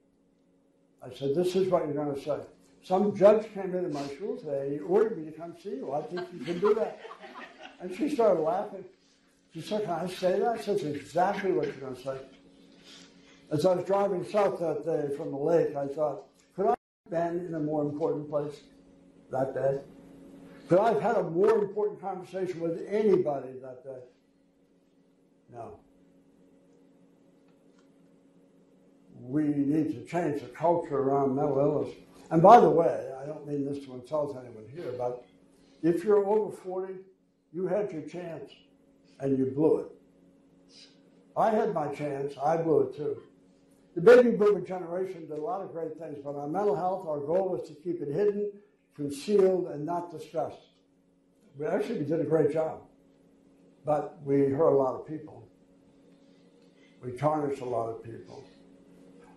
I said, This is what you're going to say. Some judge came into my school today. He ordered me to come see you. I think you can do that. And she started laughing. She said, Can I say that? I said, That's exactly what you're going to say. As I was driving south that day from the lake, I thought, Could I have been in a more important place that day? Could I have had a more important conversation with anybody that day? No. we need to change the culture around mental illness. And by the way, I don't mean this to insult anyone here, but if you're over 40, you had your chance and you blew it. I had my chance, I blew it too. The baby boomer generation did a lot of great things, but on mental health, our goal was to keep it hidden, concealed, and not discussed. We actually did a great job, but we hurt a lot of people. We tarnished a lot of people.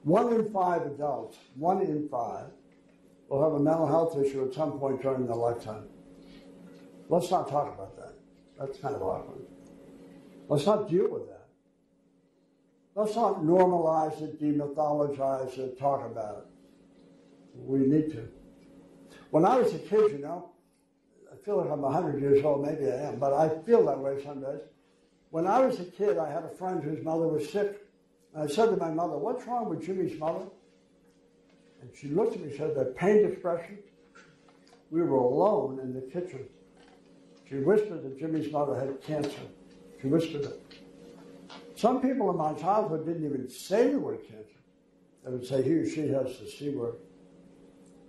One in five adults, one in five, will have a mental health issue at some point during their lifetime. Let's not talk about that. That's kind of awkward. Let's not deal with that. Let's not normalize it, demythologize it, talk about it. We need to. When I was a kid, you know, I feel like I'm 100 years old, maybe I am, but I feel that way some days. When I was a kid, I had a friend whose mother was sick. And I said to my mother, What's wrong with Jimmy's mother? And she looked at me and said, That pained expression. We were alone in the kitchen. She whispered that Jimmy's mother had cancer. She whispered it. Some people in my childhood didn't even say the word cancer. They would say he or she has the C word.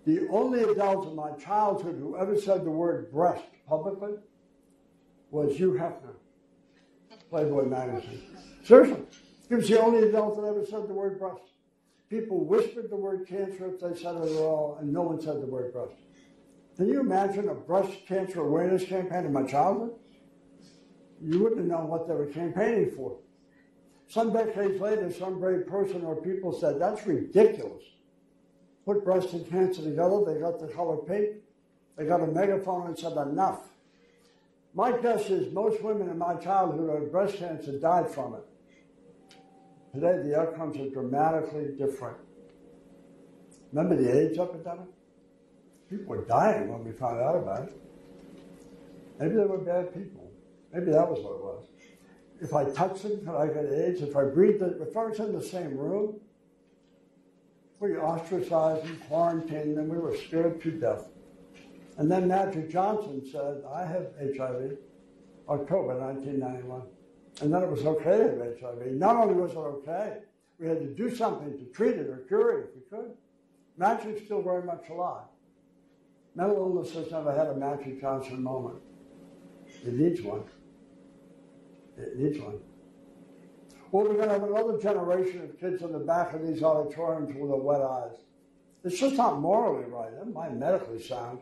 The only adult in my childhood who ever said the word breast publicly was Hugh Hefner, Playboy magazine. Seriously. He was the only adult that ever said the word breast. People whispered the word cancer if they said it at all, and no one said the word breast. Can you imagine a breast cancer awareness campaign in my childhood? You wouldn't known what they were campaigning for. Some decades later, some brave person or people said, that's ridiculous. Put breast and cancer together, they got the color pink, they got a megaphone and said, enough. My guess is most women in my childhood who had breast cancer died from it. Today, the outcomes are dramatically different. Remember the AIDS epidemic? People were dying when we found out about it. Maybe they were bad people. Maybe that was what it was. If I touch them, could I get AIDS? If I breathe, the, if I was in the same room, we ostracized them, quarantined them, we were scared to death. And then Magic Johnson said, I have HIV, October 1991. And then it was okay to have HIV. Not only was it okay, we had to do something to treat it or cure it if we could. Magic's still very much alive. Mental illness has never had a Magic Johnson moment. It needs one. It needs one. Well, we're going to have another generation of kids in the back of these auditoriums with their wet eyes. It's just not morally right. That might medically sound.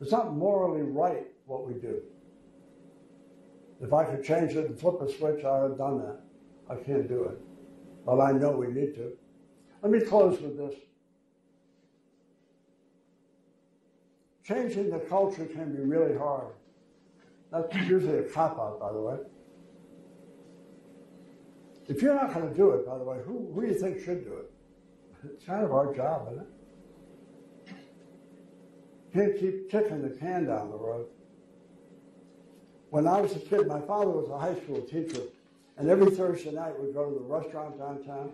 It's not morally right what we do. If I could change it and flip a switch, I would have done that. I can't do it. But I know we need to. Let me close with this. Changing the culture can be really hard. That's usually a cop out, by the way. If you're not going to do it, by the way, who, who do you think should do it? It's kind of our job, isn't it? Can't keep kicking the can down the road. When I was a kid, my father was a high school teacher, and every Thursday night we'd go to the restaurant downtown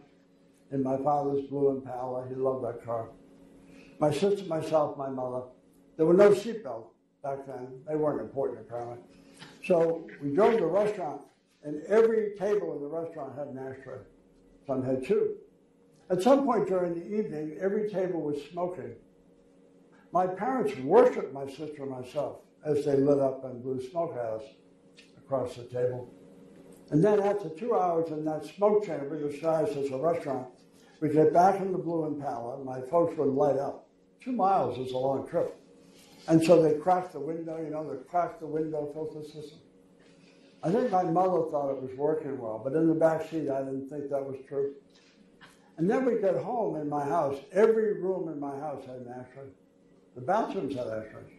in my father's blue Impala. He loved that car. My sister, myself, my mother. There were no seatbelts back then. They weren't important, apparently. So we drove to the restaurant, and every table in the restaurant had an ashtray. Some had two. At some point during the evening, every table was smoking. My parents worshiped my sister and myself as they lit up and blew smoke at across the table. And then after two hours in that smoke chamber the size as a restaurant, we get back in the Blue Impala, and my folks would light up. Two miles is a long trip. And so they cracked the window, you know, they cracked the window filter system. I think my mother thought it was working well, but in the back seat, I didn't think that was true. And then we got home in my house. Every room in my house had an ashtray. The bathrooms had ashtrays.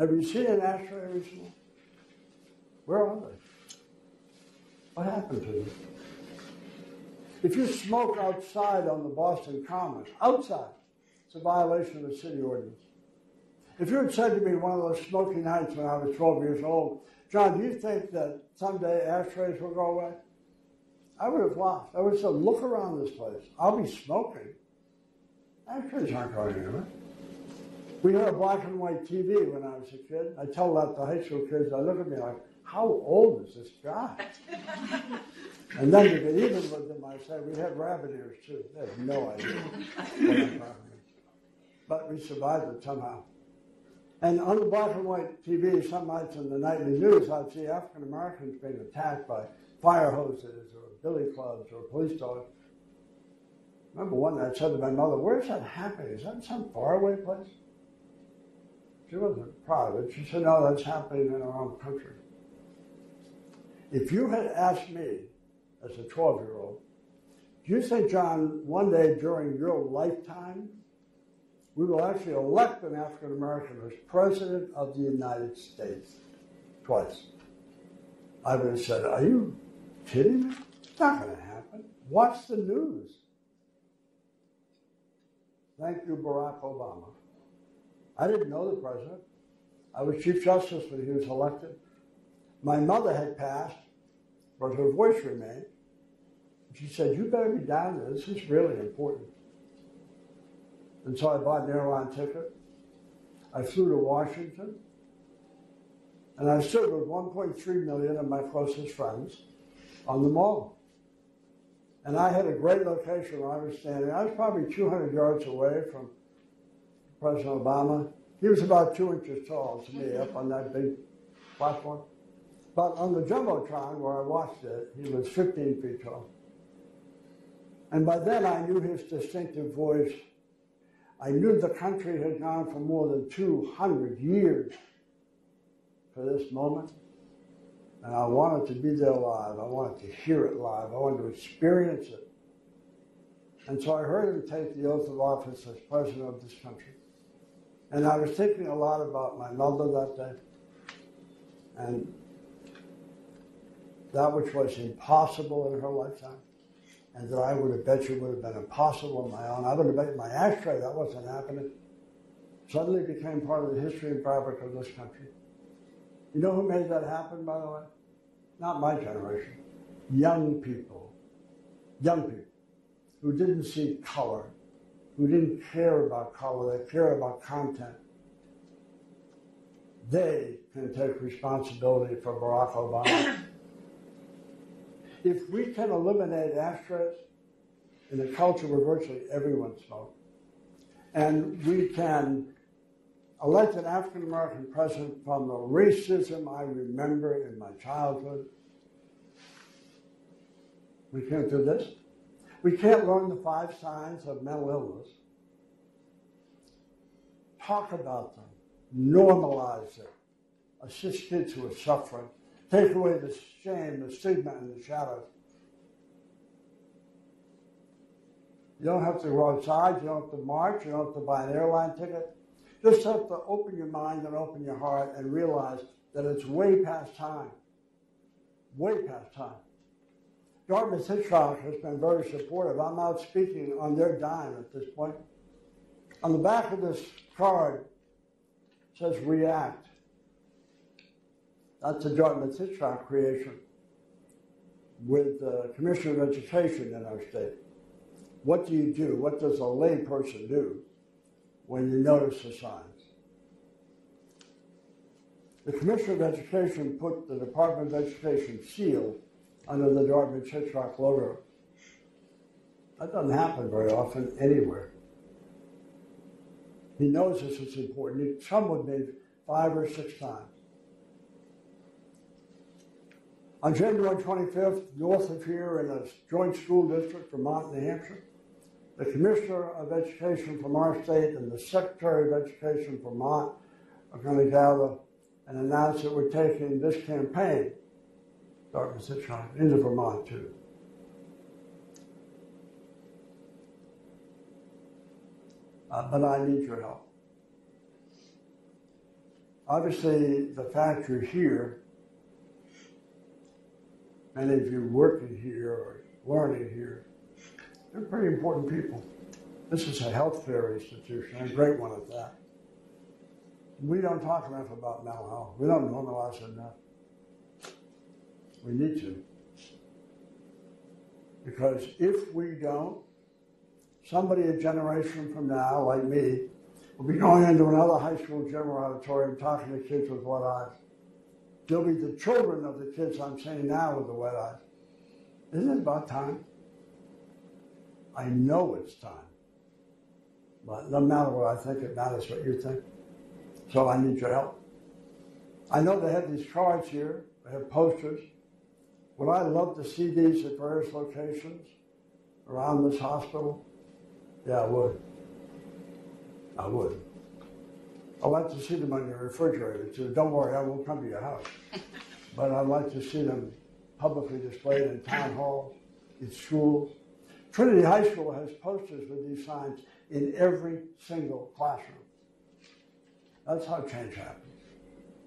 Have you seen an ashtray recently? Where are they? What happened to them? If you smoke outside on the Boston Common, outside, it's a violation of the city ordinance. If you had said to me one of those smoky nights when I was 12 years old, John, do you think that someday ashtrays will go away? I would have laughed. I would have said, look around this place. I'll be smoking. Ashtrays aren't going anywhere. We had a black and white TV when I was a kid. I tell that to high school kids. They look at me like, how old is this guy? and then to get even with them, I say, we had rabbit ears too. They have no idea. But we survived it somehow. And on the black and white TV, some nights in the nightly news, I'd see African Americans being attacked by fire hoses or billy clubs or police dogs. Remember one night I said to my mother, Where's that happening? Is that some faraway place? She wasn't proud of it. She said, No, that's happening in our own country. If you had asked me as a 12 year old, do you think, John, one day during your lifetime, we will actually elect an African American as President of the United States? Twice. I would have said, Are you kidding me? It's not going to happen. Watch the news. Thank you, Barack Obama. I didn't know the president. I was Chief Justice when he was elected. My mother had passed, but her voice remained. She said, You better be down there. This is really important. And so I bought an airline ticket. I flew to Washington. And I stood with 1.3 million of my closest friends on the mall. And I had a great location where I was standing. I was probably 200 yards away from President Obama. He was about two inches tall to me up on that big platform. But on the Jumbotron where I watched it, he was 15 feet tall. And by then I knew his distinctive voice. I knew the country had gone for more than 200 years for this moment. And I wanted to be there live. I wanted to hear it live. I wanted to experience it. And so I heard him take the oath of office as president of this country. And I was thinking a lot about my mother that day. And that which was impossible in her lifetime. And that I would have bet you would have been impossible on my own. I would have bet my ashtray that wasn't happening. Suddenly became part of the history and fabric of this country. You know who made that happen, by the way? Not my generation. Young people. Young people who didn't see color, who didn't care about color, they care about content. They can take responsibility for Barack Obama. If we can eliminate ashtrays in a culture where virtually everyone smokes, and we can elect an African American president from the racism I remember in my childhood. We can't do this. We can't learn the five signs of mental illness. Talk about them, normalize it, assist kids who are suffering, take away the shame, the stigma, and the shadows. You don't have to go outside, you don't have to march, you don't have to buy an airline ticket. Just have to open your mind and open your heart and realize that it's way past time. Way past time. Dartmouth Hitchcock has been very supportive. I'm out speaking on their dime at this point. On the back of this card says react. That's a Dartmouth Hitchcock creation with the Commissioner of Education in our state. What do you do? What does a layperson do when you notice the signs? The Commissioner of Education put the Department of Education seal under the Dartmouth Hitchcock logo. That doesn't happen very often anywhere. He knows this is important. Come with me five or six times. On January 25th, north of here in a joint school district, Vermont, New Hampshire, the Commissioner of Education from our state and the Secretary of Education from Vermont are going to gather and announce that we're taking this campaign, Darkness Dartmouth Hitchcock, into Vermont too. Uh, but I need your help. Obviously, the fact you're here, many of you working here or learning here, they're pretty important people. This is a healthcare institution, a great one at that. We don't talk enough about mental health. We don't normalize it enough. We need to. Because if we don't, somebody a generation from now, like me, We'll be going into another high school gym or auditorium talking to kids with wet eyes. They'll be the children of the kids I'm seeing now with the wet eyes. Isn't it about time? I know it's time. But no matter what I think, it matters what you think. So I need your help. I know they have these cards here, they have posters. Would I love to see these at various locations around this hospital? Yeah, I would. I would. I'd like to see them on your refrigerator too. Don't worry, I won't come to your house. (laughs) But I'd like to see them publicly displayed in town hall, in schools. Trinity High School has posters with these signs in every single classroom. That's how change happens.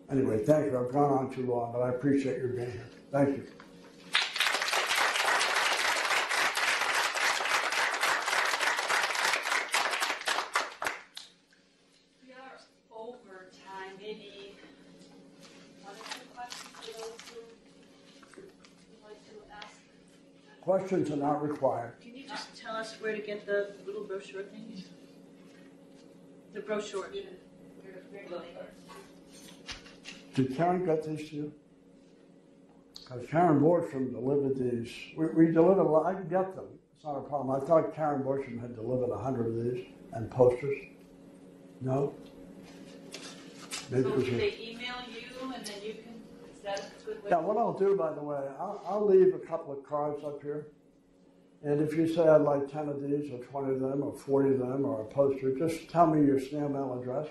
Anyway, thank you. I've gone on too long, but I appreciate your being here. Thank you. We are over time, maybe one or two questions for those who would like to ask. Questions are not required. Can you just tell us where to get the little brochure thing? The brochure. Did Karen get these to you? Because Karen Borsham delivered these. We, we delivered, a lot- I can get them. It's not a problem. I thought Karen Borsham had delivered a hundred of these and posters. No? Maybe So it was do a- they email you and then you Yeah, what I'll do, by the way, I'll, I'll leave a couple of cards up here. And if you say I'd like 10 of these, or 20 of them, or 40 of them, or a poster, just tell me your snail mail address.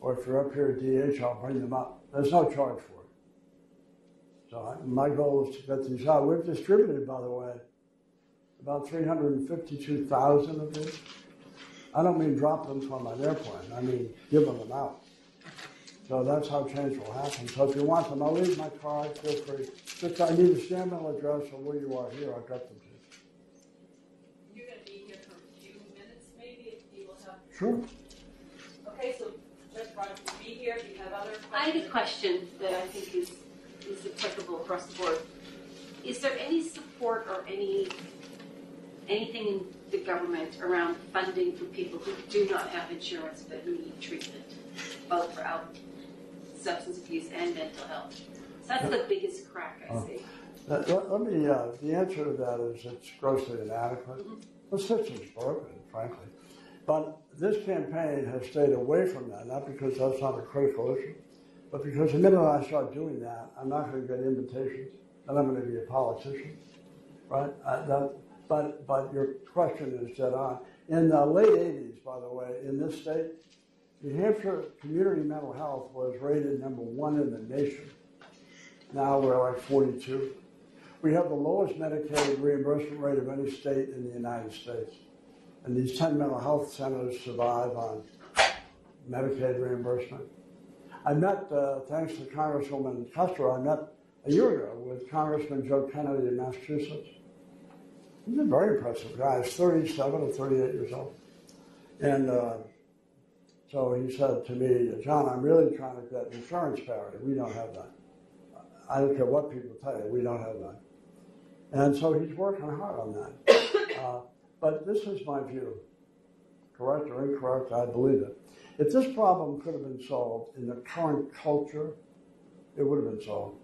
Or if you're up here at DH, I'll bring them up. There's no charge for it. So I, my goal is to get these out. We've distributed, by the way, about 352,000 of these. I don't mean drop them from an airplane. I mean giving them out. So that's how change will happen. So if you want them, I'll leave my card. Feel free. Just I need a stamp mail address or where you are here. I'll get them to you. You're gonna be here for a few minutes maybe, if you will have, Sure. okay, so Judge Rogers will be here, do you have other questions? I had a question that I think is, is applicable across the board. Is there any support or any, anything in the government around funding for people who do not have insurance but who need treatment, both for out substance abuse and mental health? So that's the biggest crack I Oh. see. Let, let- let me, uh, the answer to that is it's grossly inadequate. The system's broken, frankly. But this campaign has stayed away from that, not because that's not a critical issue, but because the minute I start doing that, I'm not going to get invitations, and I'm going to be a politician, right? Uh, that, but, but your question is dead on. In the late 80s, by the way, in this state, New Hampshire community mental health was rated number one in the nation. Now we're like 42. We have the lowest Medicaid reimbursement rate of any state in the United States. And these 10 mental health centers survive on Medicaid reimbursement. I met, uh, thanks to Congresswoman Kuster, I met a year ago with Congressman Joe Kennedy in Massachusetts. He's a very impressive guy. He's 37 or 38 years old. And uh, so he said to me, John, I'm really trying to get insurance parity. We don't have that. I don't care what people tell you, we don't have that. And so he's working hard on that. (coughs) Uh, but this is my view. Correct or incorrect, I believe it. If this problem could have been solved in the current culture, it would have been solved.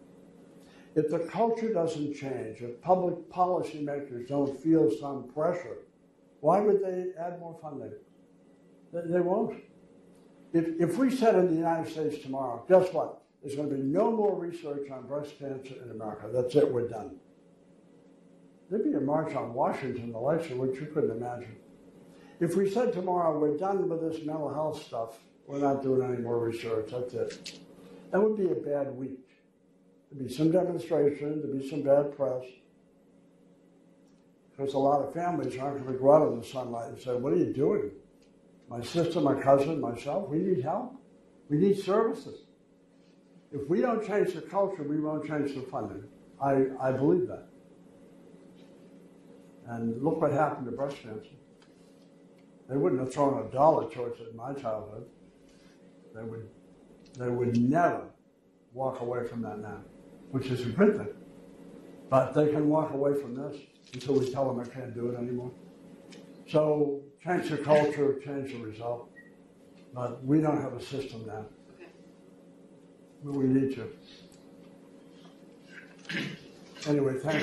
If the culture doesn't change, if public policymakers don't feel some pressure, why would they add more funding? They, they won't. If, if we said in the United States tomorrow, guess what? There's going to be no more research on breast cancer in America. That's it, we're done. There'd be a march on Washington election, which you couldn't imagine. If we said tomorrow, we're done with this mental health stuff, we're not doing any more research, that's it. That would be a bad week. There'd be some demonstration, there'd be some bad press. Because a lot of families aren't going to go out in the sunlight and say, What are you doing? My sister, my cousin, myself, we need help. We need services. If we don't change the culture, we won't change the funding. I, I believe that. And look what happened to breast cancer. They wouldn't have thrown a dollar towards it in my childhood. They would, they would never walk away from that now, which is a good thing. But they can walk away from this until we tell them they can't do it anymore. So change the culture, change the result. But we don't have a system now. Okay. But we need to. Anyway, thank